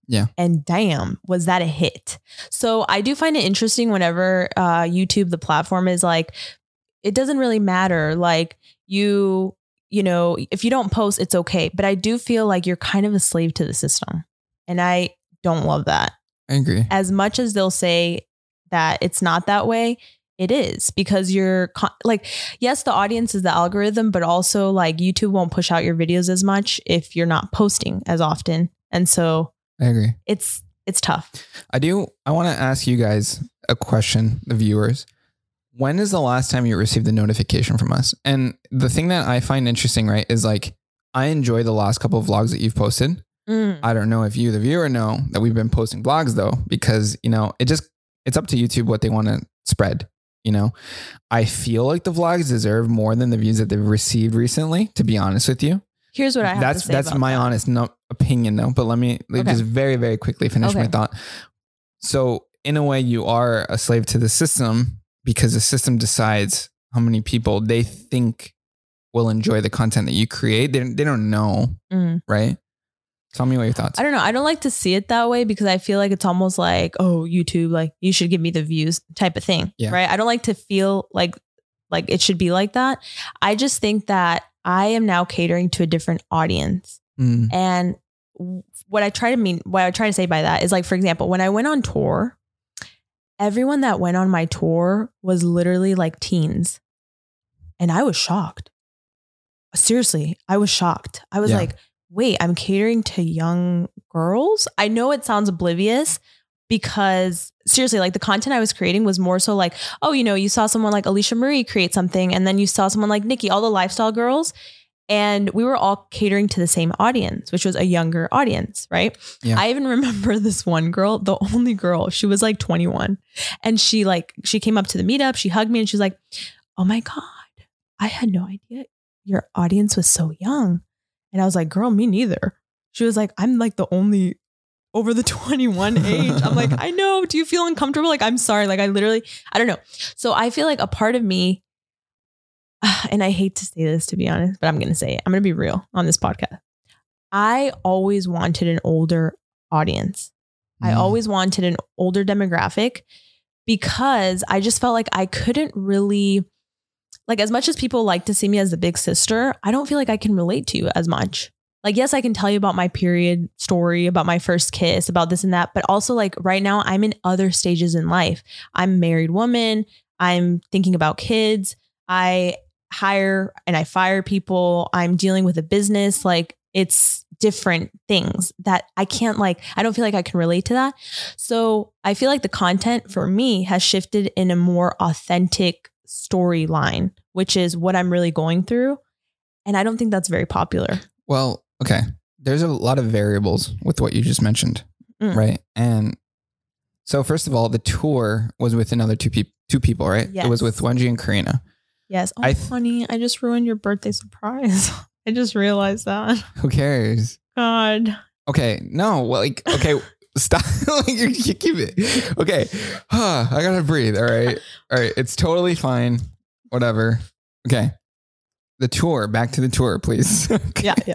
Yeah. And damn, was that a hit? So I do find it interesting whenever uh, YouTube, the platform is like, it doesn't really matter. Like you, you know, if you don't post, it's okay. But I do feel like you're kind of a slave to the system. And I don't love that. I agree. As much as they'll say that it's not that way, it is because you're like, yes, the audience is the algorithm, but also like YouTube won't push out your videos as much if you're not posting as often. And so I agree. It's it's tough. I do. I want to ask you guys a question, the viewers. When is the last time you received a notification from us? And the thing that I find interesting, right, is like I enjoy the last couple of vlogs that you've posted. Mm. I don't know if you, the viewer, know that we've been posting vlogs though, because you know it just it's up to YouTube what they want to spread. You know, I feel like the vlogs deserve more than the views that they've received recently. To be honest with you, Here's what I have that's that's my that. honest no, opinion though. But let me okay. just very very quickly finish okay. my thought. So in a way, you are a slave to the system because the system decides how many people they think will enjoy the content that you create. They they don't know, mm. right? Tell me what your thoughts. I don't know. I don't like to see it that way because I feel like it's almost like, oh, YouTube, like you should give me the views type of thing. Yeah. Right. I don't like to feel like like it should be like that. I just think that I am now catering to a different audience. Mm. And what I try to mean, what I try to say by that is like, for example, when I went on tour, everyone that went on my tour was literally like teens. And I was shocked. Seriously, I was shocked. I was Yeah. like, wait, I'm catering to young girls? I know it sounds oblivious because seriously, like the content I was creating was more so like, oh, you know, you saw someone like Alisha Marie create something, and then you saw someone like Nikki, all the lifestyle girls. And we were all catering to the same audience, which was a younger audience, right? Yeah. I even remember this one girl, the only girl, she was like 21. And she like, she came up to the meetup, she hugged me and she's like, Oh my God, I had no idea your audience was so young. And I was like, girl, me neither. She was like, I'm like the only over the 21 age. I'm like, I know. Do you feel uncomfortable? Like, I'm sorry. Like, I literally, I don't know. So I feel like a part of me, and I hate to say this to be honest, but I'm going to say it. I'm going to be real on this podcast. I always wanted an older audience. I Mm. always wanted an older demographic because I just felt like I couldn't really, like, as much as people like to see me as the big sister, I don't feel like I can relate to you as much. Like, yes, I can tell you about my period story, about my first kiss, about this and that, but also, like, right now, I'm in other stages in life. I'm a married woman. I'm thinking about kids. I hire and I fire people. I'm dealing with a business. Like, it's different things that I can't like, I don't feel like I can relate to that. So I feel like the content for me has shifted in a more authentic storyline, which is what I'm really going through. And I don't think that's very popular. Well, okay. There's a lot of variables with what you just mentioned, Mm. right? And so, first of all, the tour was with another two people. Two people, right? It was with Wengie and Karina. Yes. Oh, I th- honey, I just ruined your birthday surprise. I just realized that. Who cares? God. Okay, no, well, like, okay, stop. you, you keep it. Okay, huh, I gotta breathe. All right, all right, it's totally fine. Whatever. Okay, the tour. Back to the tour, please. Okay. Yeah. Yeah.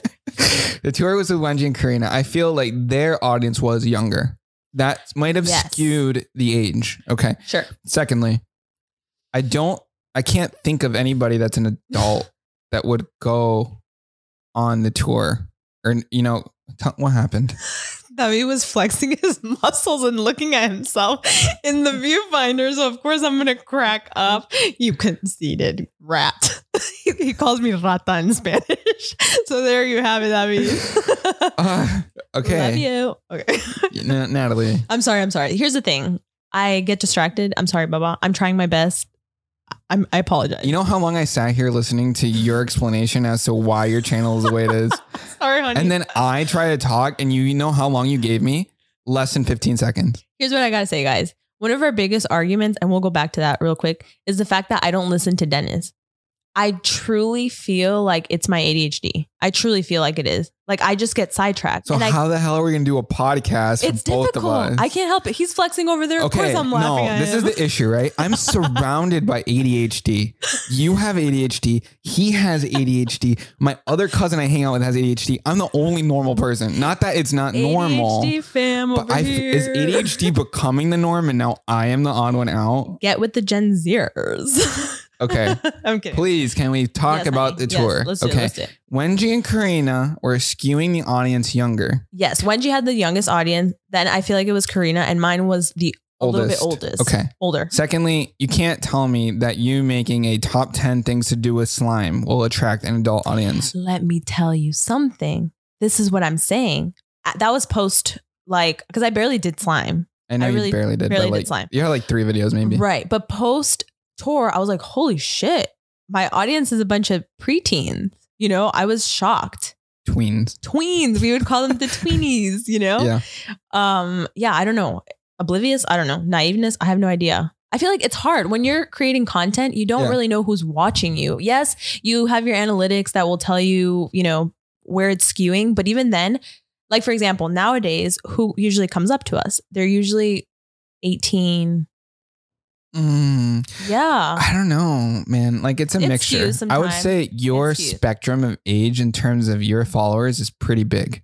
the tour was with Wengie and Karina. I feel like their audience was younger. That might have Yes. skewed the age. Okay. Sure. Secondly, I don't. I can't think of anybody that's an adult that would go on the tour. Or you know, t- what happened? David was flexing his muscles and looking at himself in the viewfinder. So of course I'm gonna crack up. You conceited rat. he, he calls me rata in Spanish. So there you have it, David. Uh, okay. Love you. Okay. N- Natalie. I'm sorry. I'm sorry. Here's the thing. I get distracted. I'm sorry, Baba. I'm trying my best. I'm. I apologize. You know how long I sat here listening to your explanation as to why your channel is the way it is? sorry, honey. and then I try to talk, and you, you know how long you gave me? Less than 15 seconds. Here's what I gotta say, guys. One of our biggest arguments, and we'll go back to that real quick, is the fact that I don't listen to Dennis. I truly feel like it's my ADHD. I truly feel like it is. Like I just get sidetracked. So and I, how the hell are we going to do a podcast it's for both difficult. of us? I can't help it. He's flexing over there. Of Okay, course I'm laughing no, this is the issue, right? I'm surrounded by ADHD. You have ADHD. He has ADHD. My other cousin I hang out with has ADHD. I'm the only normal person. Not that it's not normal, ADHD fam over I here. is ADHD becoming the norm, and now I am the odd one out. Get with the Gen Zers. Okay, I'm kidding. please, can we talk Yes, about honey. the Yes, tour? let's do it, okay, let's do it. Wengie and Karina were skewing the audience younger. Yes, Wengie had the youngest audience. Then I feel like it was Karina, and mine was the a little bit oldest. Okay. older. Secondly, you can't tell me that you making a top 10 things to do with slime will attract an adult audience. Let me tell you something. This is what I'm saying. Uh, That was post like because I barely did slime. I know I you barely did, barely but did like, slime. you had like three videos maybe. Right. But post tour, I was like, holy shit. My audience is a bunch of preteens. You know, I was shocked. Tweens. Tweens. We would call them the tweenies, you know? Yeah. Um, yeah, I don't know. Oblivious, I don't know. Naiveness, I have no idea. I feel like it's hard when you're creating content, you don't Yeah. really know who's watching you. Yes, you have your analytics that will tell you, you know, where it's skewing, but even then, like for example, nowadays, who usually comes up to us? They're usually 18. Mm, Yeah. I don't know, man. Like it's a It's mixture. I would say your spectrum of age in terms of your followers is pretty big.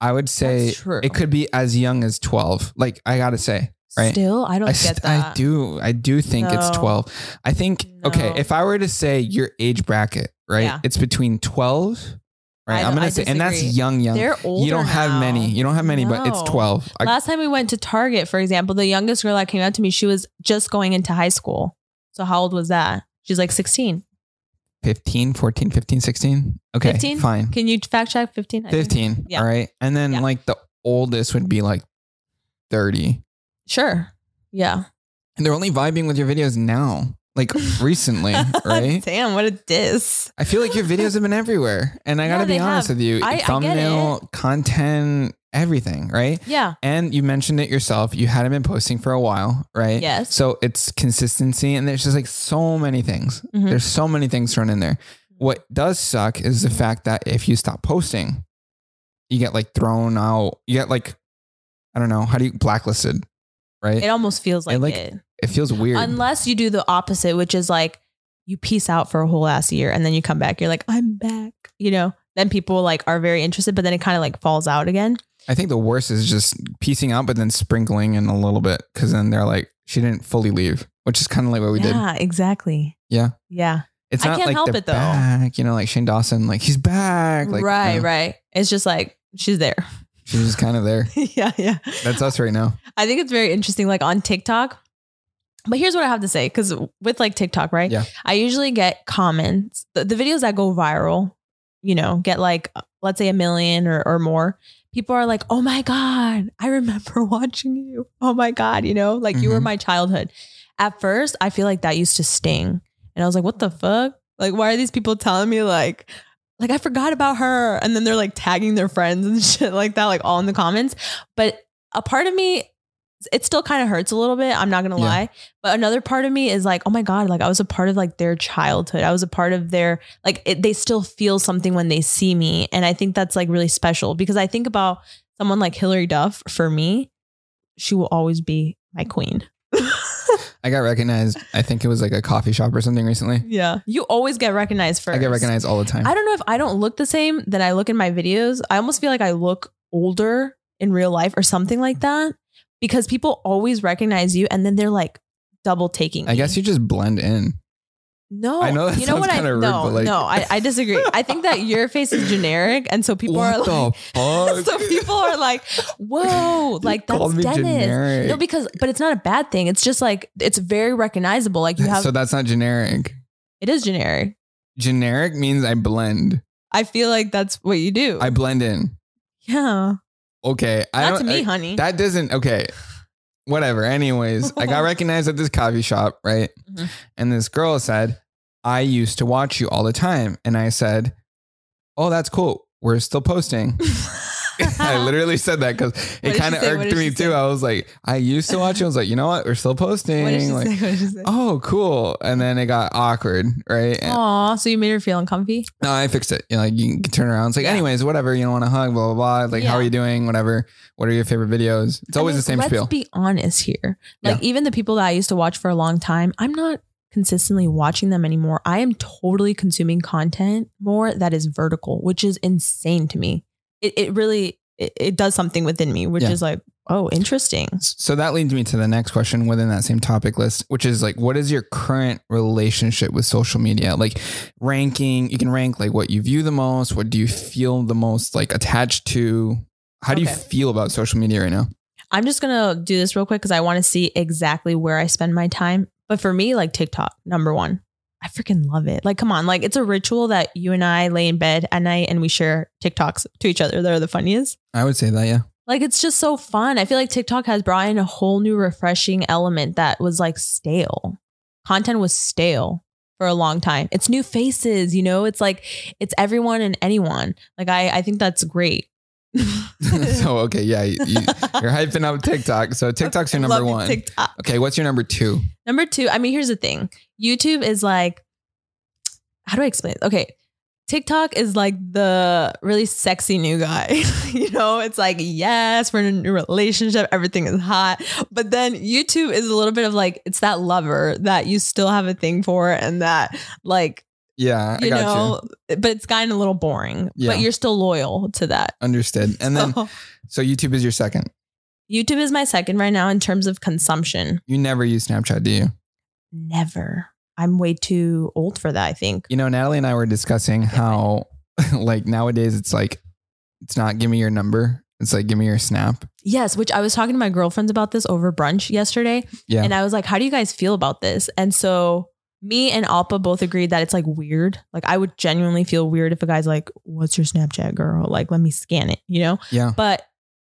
I would say it could be as young as 12. Like I got to say, right? Still, I don't I, get st- that. I do. I do think it's 12. I think, okay, if I were to say your age bracket, right? Yeah. It's between 12. Right? I- I'm gonna I say, and that's young, young. They're older. you don't have now. many. You don't have many, but it's No. 12. I, Last time we went to Target, for example, the youngest girl that came out to me, she was just going into high school. So how old was that? She's like 16. 15, 14, 15, 16. Okay, 15? fine. Can you fact check 15? I think. 15. Yeah. All right. And then Yeah. like the oldest would be like 30. Sure. Yeah. And they're only vibing with your videos now, like recently, right? Damn, what a diss. I feel like your videos have been everywhere. And I Yeah, got to be honest have. with you I- I thumbnail, content, everything, right? Yeah. And you mentioned it yourself. You hadn't been posting for a while, right? Yes. So it's consistency. And there's just like so many things. Mhm. There's so many things thrown in there. What does suck is the fact that if you stop posting, you get like thrown out. You get like, I don't know, how do you blacklisted, right? It almost feels like, like- it. It feels weird. Unless you do the opposite, which is like you peace out for a whole ass year and then you come back. You're like, I'm back. You know, then people like are very interested, but then it kind of like falls out again. I think the worst is just piecing out, but then sprinkling in a little bit because then they're like, she didn't fully leave, which is kind of like what we did. yeah, exactly. Yeah. Yeah. It's I not can't like help it, though. back, you know, like Shane Dawson, like he's back. Like, right, no, right. It's just like she's there. She's just kind of there. yeah, yeah. That's us right now. I think it's very interesting, like on TikTok. But here's what I have to say because with like TikTok, right? Yeah. I usually get comments. The, the videos that go viral, you know, get like, let's say a million or, or more. People are like, oh my God, I remember watching you. Oh my God, you know, like you were Mhm. my childhood. At first, I feel like that used to sting. And I was like, what the fuck? Like, why are these people telling me like, like I forgot about her? And then they're like tagging their friends and shit like that, like all in the comments. But a part of me, it still kind of hurts a little bit. I'm not gonna Yeah. lie. But another part of me is like, oh my God, like I was a part of like their childhood. I was a part of their, like, it, they still feel something when they see me. And I think that's like really special because I think about someone like Hilary Duff for me, she will always be my queen. I got recognized. I think it was like a coffee shop or something recently. Yeah. You always get recognized first. I get recognized all the time. I don't know if I don't look the same that I look in my videos. I almost feel like I look older in real life or something like that because people always recognize you and then they're like double taking. I me. guess you just blend in. No, I know that you know what I rude, no but, like- no I, I disagree. I think that your face is generic, and so people what are like, so people are like, whoa, like that's Dennis. generic. No, because but it's not a bad thing. It's just like it's very recognizable. Like you have, so that's not generic. it is generic. Generic means I blend. I feel like that's what you do. I blend in. yeah, Okay. I not don't, me, I- honey. That doesn't okay. Whatever. Anyways, I got recognized at this coffee shop, right? Mhm. And this girl said, I used to watch you all the time. And I said, Oh, that's cool. We're still posting. I literally said that because it kind of irked me too. say? I was like, I used to watch you. I was like, you know what? We're still posting. What did she like, say? What did she say? oh, cool. And then it got awkward, right? Aw, so you made her feel uncomfy. no, I fixed it. You know, like you can turn around. It's like, Yeah. anyways, whatever. You don't want to hug, blah, blah, blah. Like, how are you doing? Whatever. What are your favorite videos? It's I always mean, the same let's spiel. be honest here. Like even the people that I used to watch for a long time, I'm not consistently watching them anymore. I am totally consuming content more that is vertical, which is insane to me. It it really it, it does something within me, which Yeah. is like, oh, interesting. So that leads me to the next question within that same topic list, which is like, what is your current relationship with social media? Like ranking, you can rank like what you view the most. What do you feel the most like attached to? How do you feel about social media right now? I'm just gonna do this real quick because I want to see exactly where I spend my time. But for me, like TikTok, number one. I freaking love it. Like, come on, like it's a ritual that you and I lay in bed at night and we share TikToks to each other. They're the funniest. I would say that, yeah. Like it's just so fun. I feel like TikTok has brought in a whole new refreshing element that was like stale. Content was stale for a long time. It's new faces, you know? It's like it's everyone and anyone. Like I I think that's great. so okay, yeah, you, you're hyping up TikTok. So TikTok's your number one. TikTok. Okay, what's your number two? Number two, I mean, here's the thing. YouTube is like, how do I explain? it? Okay. TikTok is like the really sexy new guy. you know, it's like, yes, we're in a new relationship. Everything is hot. But then YouTube is a little bit of like, it's that lover that you still have a thing for and that like, Yeah, I you know, you. but it's gotten a little boring, Yeah. but you're still loyal to that. Understood. And then So, so YouTube is your second. YouTube is my second right now in terms of consumption. You never use Snapchat, do you? Never. I'm way too old for that, I think. You know, Natalie and I were discussing how like nowadays it's like it's not give me your number. It's like give me your snap. Yes, which I was talking to my girlfriends about this over brunch yesterday. Yeah. And I was like, how do you guys feel about this? And so me and Alpa both agreed that it's like weird. Like I would genuinely feel weird if a guy's like, what's your Snapchat girl? Like, let me scan it, you know? Yeah. But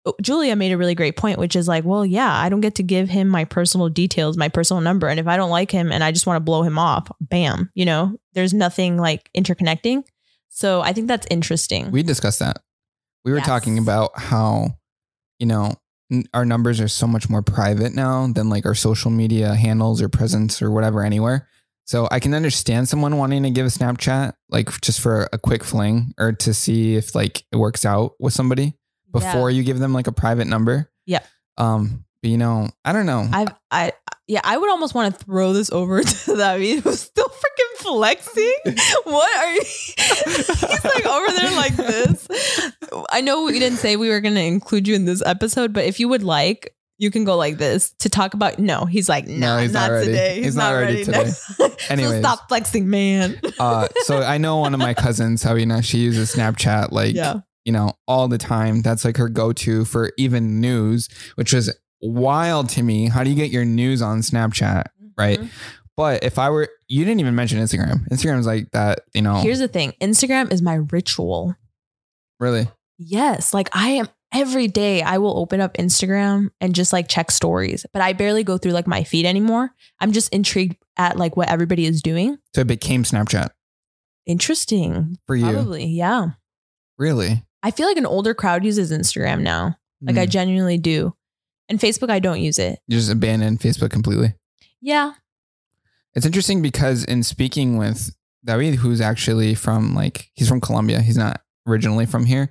uh, Julia made a really great point, which is like, well, yeah, I don't get to give him my personal details, my personal number. And if I don't like him and I just want to blow him off, bam, you know, there's nothing like interconnecting. So I think that's interesting. We discussed that. We were Yes. talking about how, you know, our numbers are so much more private now than like our social media handles or presence or whatever anywhere. So I can understand someone wanting to give a Snapchat like just for a quick fling or to see if like it works out with somebody before you give them like a private number. Yeah. Um, but you know, I don't know. I, I, yeah, I would almost want to throw this over to that. I mean, it was still freaking flexing. What are you? He's like over there like this. I know we didn't say we were going to include you in this episode, but if you would like, you can go like this to talk about. No, he's like, no, he's not, ready. today. He's not ready today. Anyways. so stop flexing, man. uh, so I know one of my cousins, know she uses Snapchat like yeah, you know, all the time. That's like her go to for even news, which was wild to me. How do you get your news on Snapchat? Right. Mhm. But if I were, you didn't even mention Instagram. Instagram's like that, you know, Here's the thing: Instagram is my ritual. really. Yes, like I am every day I will open up Instagram and just like check stories, but I barely go through like my feed anymore. I'm just intrigued at like what everybody is doing. So it became Snapchat Interesting. for you. Probably. Yeah. Really? I feel like an older crowd uses Instagram now. Like I Hmm. genuinely do. And Facebook I don't use it. you just abandon Facebook completely. Yeah. It's interesting because in speaking with David, who's actually from like, he's from Colombia. He's not originally from here.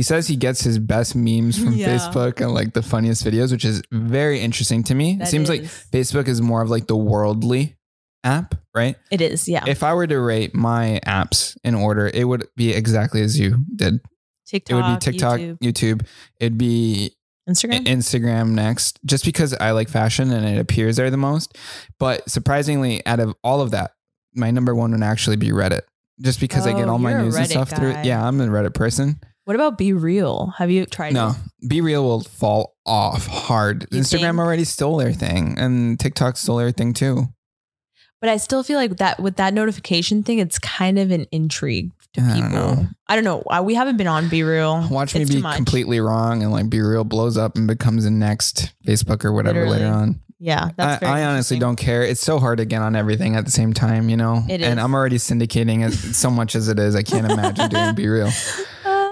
He says he gets his best memes from Yeah. Facebook and like the funniest videos, which is very interesting to me. That it seems like Facebook is more of like the worldly app, right? it is. Yeah. If I were to rate my apps in order, it would be exactly as you did. TikTok. It would be TikTok, YouTube, YouTube. It'd be Instagram. Instagram next, just because I like fashion and it appears there the most. But surprisingly, out of all of that, my number one would actually be Reddit, just because I get Oh, all my news and stuff through. guy. it. Yeah, I'm a Reddit person. What about Be Real? Have you tried No, it? Be Real will fall off hard. You Instagram think? already stole their thing, and TikTok stole their thing too. But I still feel like that with that notification thing, it's kind of an intrigue to I don't people. know. I don't know. Uh, We haven't been on Be Real. Watch me be completely wrong and like Be Real blows up and becomes the next Facebook or whatever Literally. later on. Yeah, I, that's very I honestly don't care. It's so hard to get on everything at the same time, you know? It and. I'm already syndicating it so much as it is. I can't imagine doing Be Real.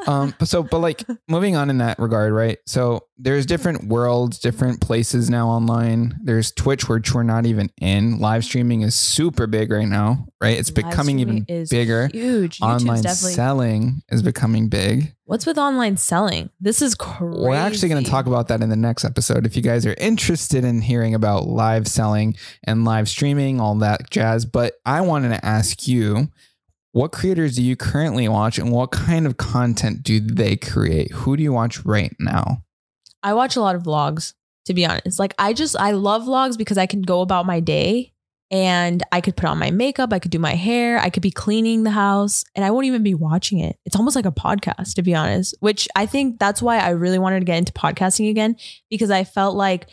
Um, but so, but like moving on in that regard, right? So there's different worlds, different places now online. There's Twitch, which we're not even in. Live streaming is super big right now, right? It's Live becoming even bigger. Huge. Online definitely. selling is becoming big. What's with online selling? This is crazy. We're actually going to talk about that in the next episode. If you guys are interested in hearing about live selling and live streaming, all that jazz. But I wanted to ask you, what creators do you currently watch and what kind of content do they create? Who do you watch right now? I watch a lot of vlogs, to be honest. Like I just I love vlogs because I can go about my day and I could put on my makeup, I could do my hair, I could be cleaning the house, and I won't even be watching it. It's almost like a podcast, to be honest, which I think that's why I really wanted to get into podcasting again because I felt like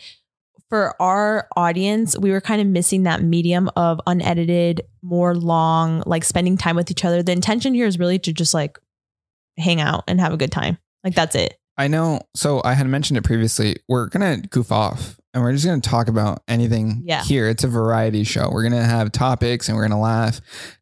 for our audience, we were kind of missing that medium of unedited, more long, like spending time with each other. The intention here is really to just like hang out and have a good time. Like that's it. I know. So I had mentioned it previously. We're going to goof off and we're just going to talk about anything Yeah. here. It's a variety show. We're going to have topics and we're going to laugh.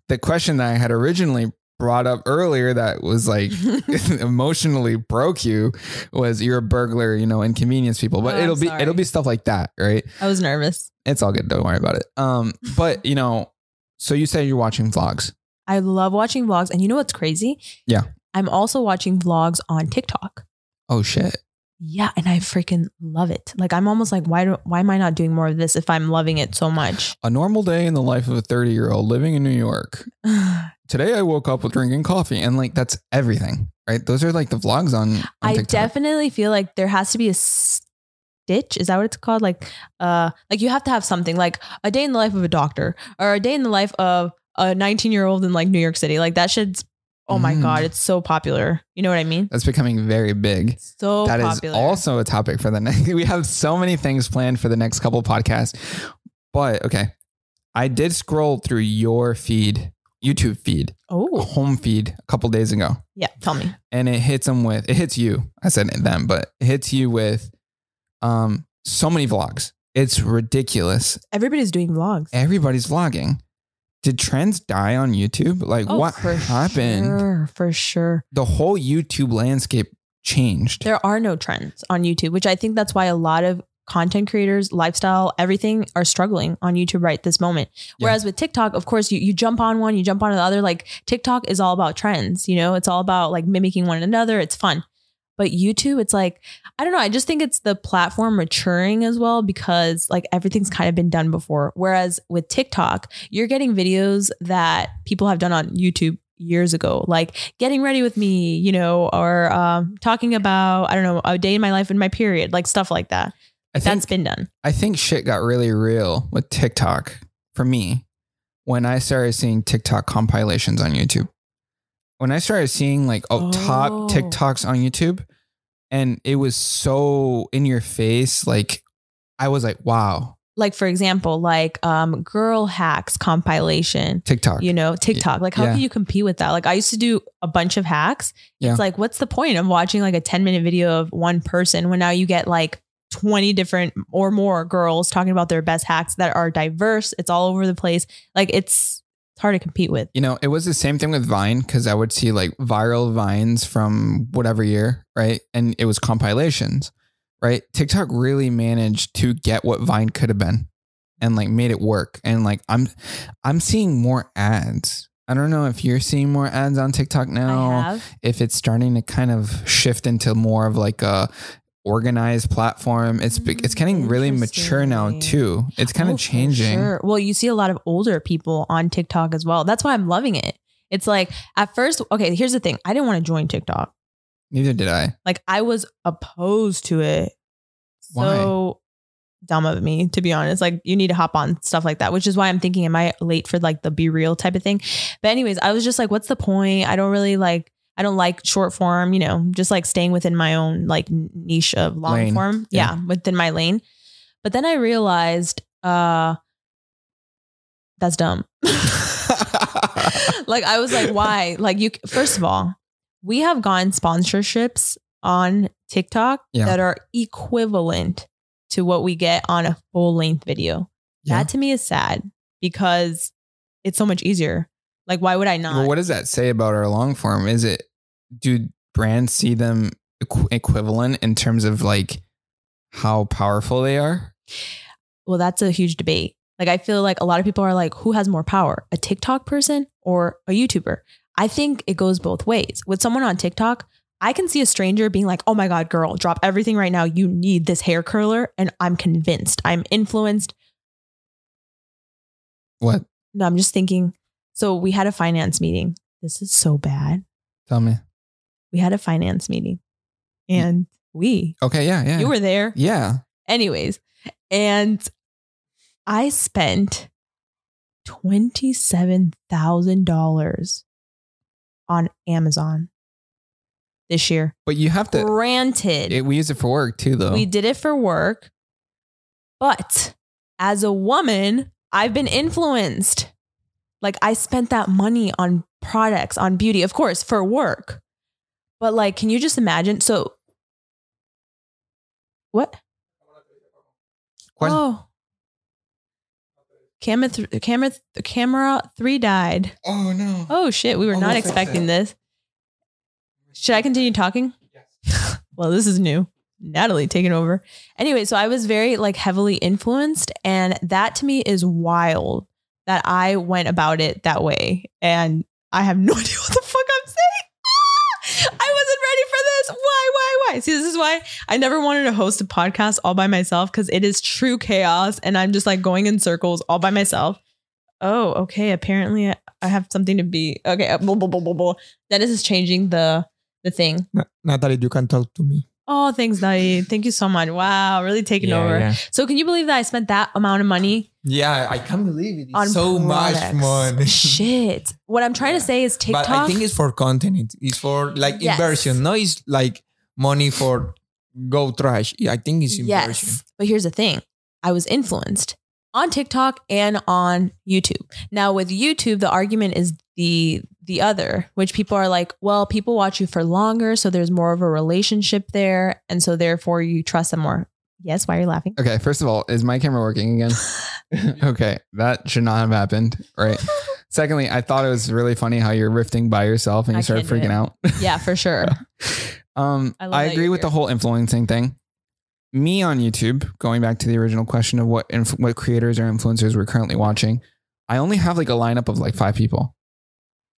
The question that I had originally brought up earlier that was like emotionally broke you was you're a burglar, you know, inconvenience people. But Oh, it'll be it'll be stuff like that, right? I was nervous. It's all good. Don't worry about it. Um, but you know, so you say you're watching vlogs. I love watching vlogs. And you know what's crazy? Yeah. I'm also watching vlogs on TikTok. Oh shit. Yeah, and I freaking love it. Like I'm almost like, why do why am I not doing more of this if I'm loving it so much? A normal day in the life of a 30 year old living in New York. Today I woke up with drinking coffee and like that's everything, right? Those are like the vlogs on, on I TikTok. definitely feel like there has to be a stitch. Is that what it's called? Like, uh, like you have to have something like a day in the life of a doctor or a day in the life of a 19 year old in like New York City. Like that shit's Oh my Mm. god, it's so popular. You know what I mean? That's becoming very big. So That is popular. also a topic for the next. We have so many things planned for the next couple podcasts. But okay, I did scroll through your feed, YouTube feed, oh home feed a couple days ago, yeah. Tell me. and it hits them with it hits you. I said them, but it hits you with um so many vlogs. It's ridiculous. Everybody's doing vlogs. Everybody's vlogging. Did trends die on YouTube? Like Oh, what for happened? Sure, for sure. The whole YouTube landscape changed. There are no trends on YouTube, which I think that's why a lot of content creators, lifestyle, everything are struggling on YouTube right this moment. Yeah. Whereas with TikTok, of course, you you jump on one, you jump on the other. Like TikTok is all about trends, you know, it's all about like mimicking one another. It's fun. But YouTube, it's like, I don't know. I just think it's the platform maturing as well because like everything's kind of been done before. Whereas with TikTok, you're getting videos that people have done on YouTube years ago, like getting ready with me, you know, or um, talking about, I don't know, a day in my life in my period, like stuff like that. I think That's been done. I think shit got really real with TikTok for me when I started seeing TikTok compilations on YouTube. When I started seeing like oh, top Oh. TikToks on YouTube and it was so in your face, like I was like, wow, Like, for example, like um, girl hacks compilation. TikTok. you know, TikTok. Like, how Yeah. can you compete with that? Like, I used to do a bunch of hacks. Yeah. It's like, what's the point of watching like a 10 minute video of one person when now you get like 20 different or more girls talking about their best hacks that are diverse? It's all over the place. Like, it's, it's hard to compete with. You know, it was the same thing with Vine because I would see like viral vines from whatever year, right? And it was compilations, right? TikTok really managed to get what Vine could have been and like made it work. And like I'm I'm seeing more ads. I don't know if you're seeing more ads on TikTok now, if it's starting to kind of shift into more of like a organized platform. It's be- it's getting mm, really mature now too. It's kind Oh, of changing. sure. Well, you see a lot of older people on TikTok as well. That's why I'm loving it. It's like at first, okay, here's the thing. I didn't want to join TikTok. Neither did I. Like I was opposed to it. So dumb of me, to be honest. Like you need to hop on stuff like that, which is why I'm thinking, am I late for like the be real type of thing? But anyways, I was just like, what's the point? I don't really like I don't like short form, you know, just like staying within my own like niche of long Lane. form. Yeah. Yeah. within my lane. But then I realized uh that's dumb. like I was like, why? Like you first of all, we have gotten sponsorships on TikTok Yeah. that are equivalent to what we get on a full length video. Yeah. That to me is sad because it's so much easier. Like, why would I not? Well, what does that say about our long form? Is it do brands see them equ- equivalent in terms of like how powerful they are? well, that's a huge debate. Like, I feel like a lot of people are like, who has more power, a TikTok person or a YouTuber? I think it goes both ways. With someone on TikTok, I can see a stranger being like, oh my God, girl, drop everything right now. You need this hair curler. And I'm convinced, I'm influenced. What? No, I'm just thinking. So we had a finance meeting. This is so bad. Tell me. We had a finance meeting and we, Okay, yeah, yeah. you were there. yeah. Anyways, and I spent $27,000 on Amazon this year. But you have to Granted, it, we use it for work too though. we did it for work, but as a woman, I've been influenced. Like I spent that money on products, on beauty, of course, for work. But like, can you just imagine? So, what? Oh, camera, th- camera, th- camera three died. oh no. Oh shit, we were Oh, not expecting this. Should I continue talking? Yes. well, this is new. Natalie taking over. Anyway, so I was very like heavily influenced, and that to me is wild that I went about it that way, and I have no idea what the fuck I'm saying. Ah! I wasn't ready for this. Why? Why? Why? See, this is why I never wanted to host a podcast all by myself because it is true chaos, and I'm just like going in circles all by myself. Oh, okay. Apparently, I, have something to be okay. uh, Blah, blah, blah, blah, blah. Dennis is changing the the thing. Natalie, you can talk to me. Oh, thanks, Daddy. Thank you so much. Wow, really taking Yeah, over. yeah. So, can you believe that I spent that amount of money Yeah, I can't believe it. It's so much money. Shit. What I'm trying to say is TikTok. But I think it's for content. It's for like Yes. inversion. No, it's like money for go trash. I think it's inversion. yes, but here's the thing: I was influenced on TikTok and on YouTube. Now, with YouTube, the argument is the the other, which people are like, well, people watch you for longer, so there's more of a relationship there, and so therefore you trust them more. Yes, why are you laughing? Okay, first of all, is my camera working again? okay, that should not have happened, right? Secondly, I thought it was really funny how you're rifting by yourself and you I started freaking out. yeah, for sure. Um, I I, agree with the whole influencing thing. Me on YouTube, going back to the original question of what inf- what creators or influencers we're currently watching, I only have like a lineup of like five people,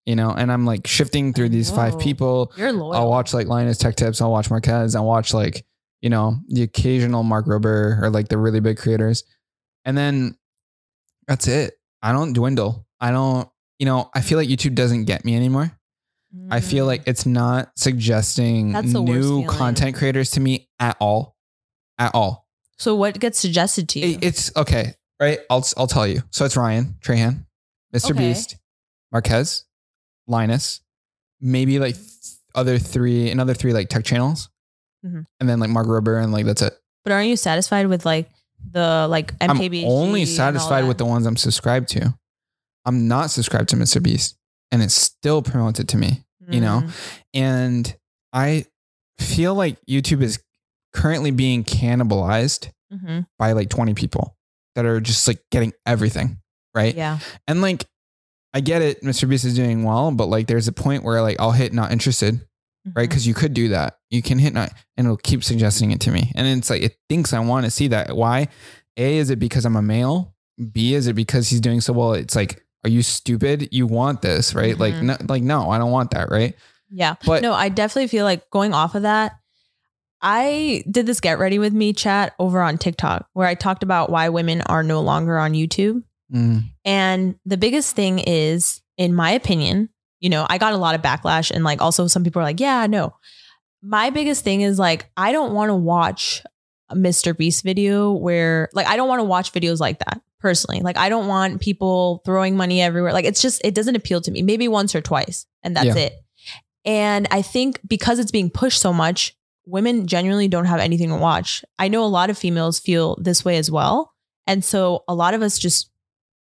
you know, and I'm like shifting through these five people. You're loyal. I'll watch like Linus Tech Tips. I'll watch Marques. I'll watch like, you know, the occasional Mark Rober or like the really big creators. And then that's it. I don't dwindle. I don't, you know, I feel like YouTube doesn't get me anymore. I feel Mm. like it's not suggesting new content creators to me at all. At all. So what gets suggested to you? It- it's okay, right? I'll I'll tell you. So it's Ryan, Trahan, Mr. Okay. Beast, Marques, Linus, maybe like th- other three, another three like tech channels. Mhm. And then like Mark Rober and like that's it. but aren't you satisfied with like the like MKB? I'm only satisfied with the ones I'm subscribed to. I'm not subscribed to Mr. Beast, and it's still promoted to me. you know? Mm. And I feel like YouTube is currently being cannibalized hmm by like 20 people that are just like getting everything. Right. Yeah. And like, I get it. Mr. Beast is doing well, but like, there's a point where like I'll hit not interested, right? Mhm. Because you could do that. You can hit not, and it'll keep suggesting it to me. And it's like, it thinks I want to see that. Why? A, is it because I'm a male? B, is it because he's doing so well? It's like, are you stupid? You want this, right? Like, Mhm. no, like, no, I don't want that, right? Yeah. But no, I definitely feel like going off of that. I did this get ready with me chat over on TikTok where I talked about why women are no longer on YouTube. Mm, And the biggest thing is, in my opinion, you know, I got a lot of backlash and like also some people are like, yeah, no. My biggest thing is like, I don't want to watch a Mr. Beast video where like I don't want to watch videos like that personally. Like I don't want people throwing money everywhere. Like it's just it doesn't appeal to me. Maybe once or twice and that's Yeah. it. And I think because it's being pushed so much, women genuinely don't have anything to watch. I know a lot of females feel this way as well. And so a lot of us just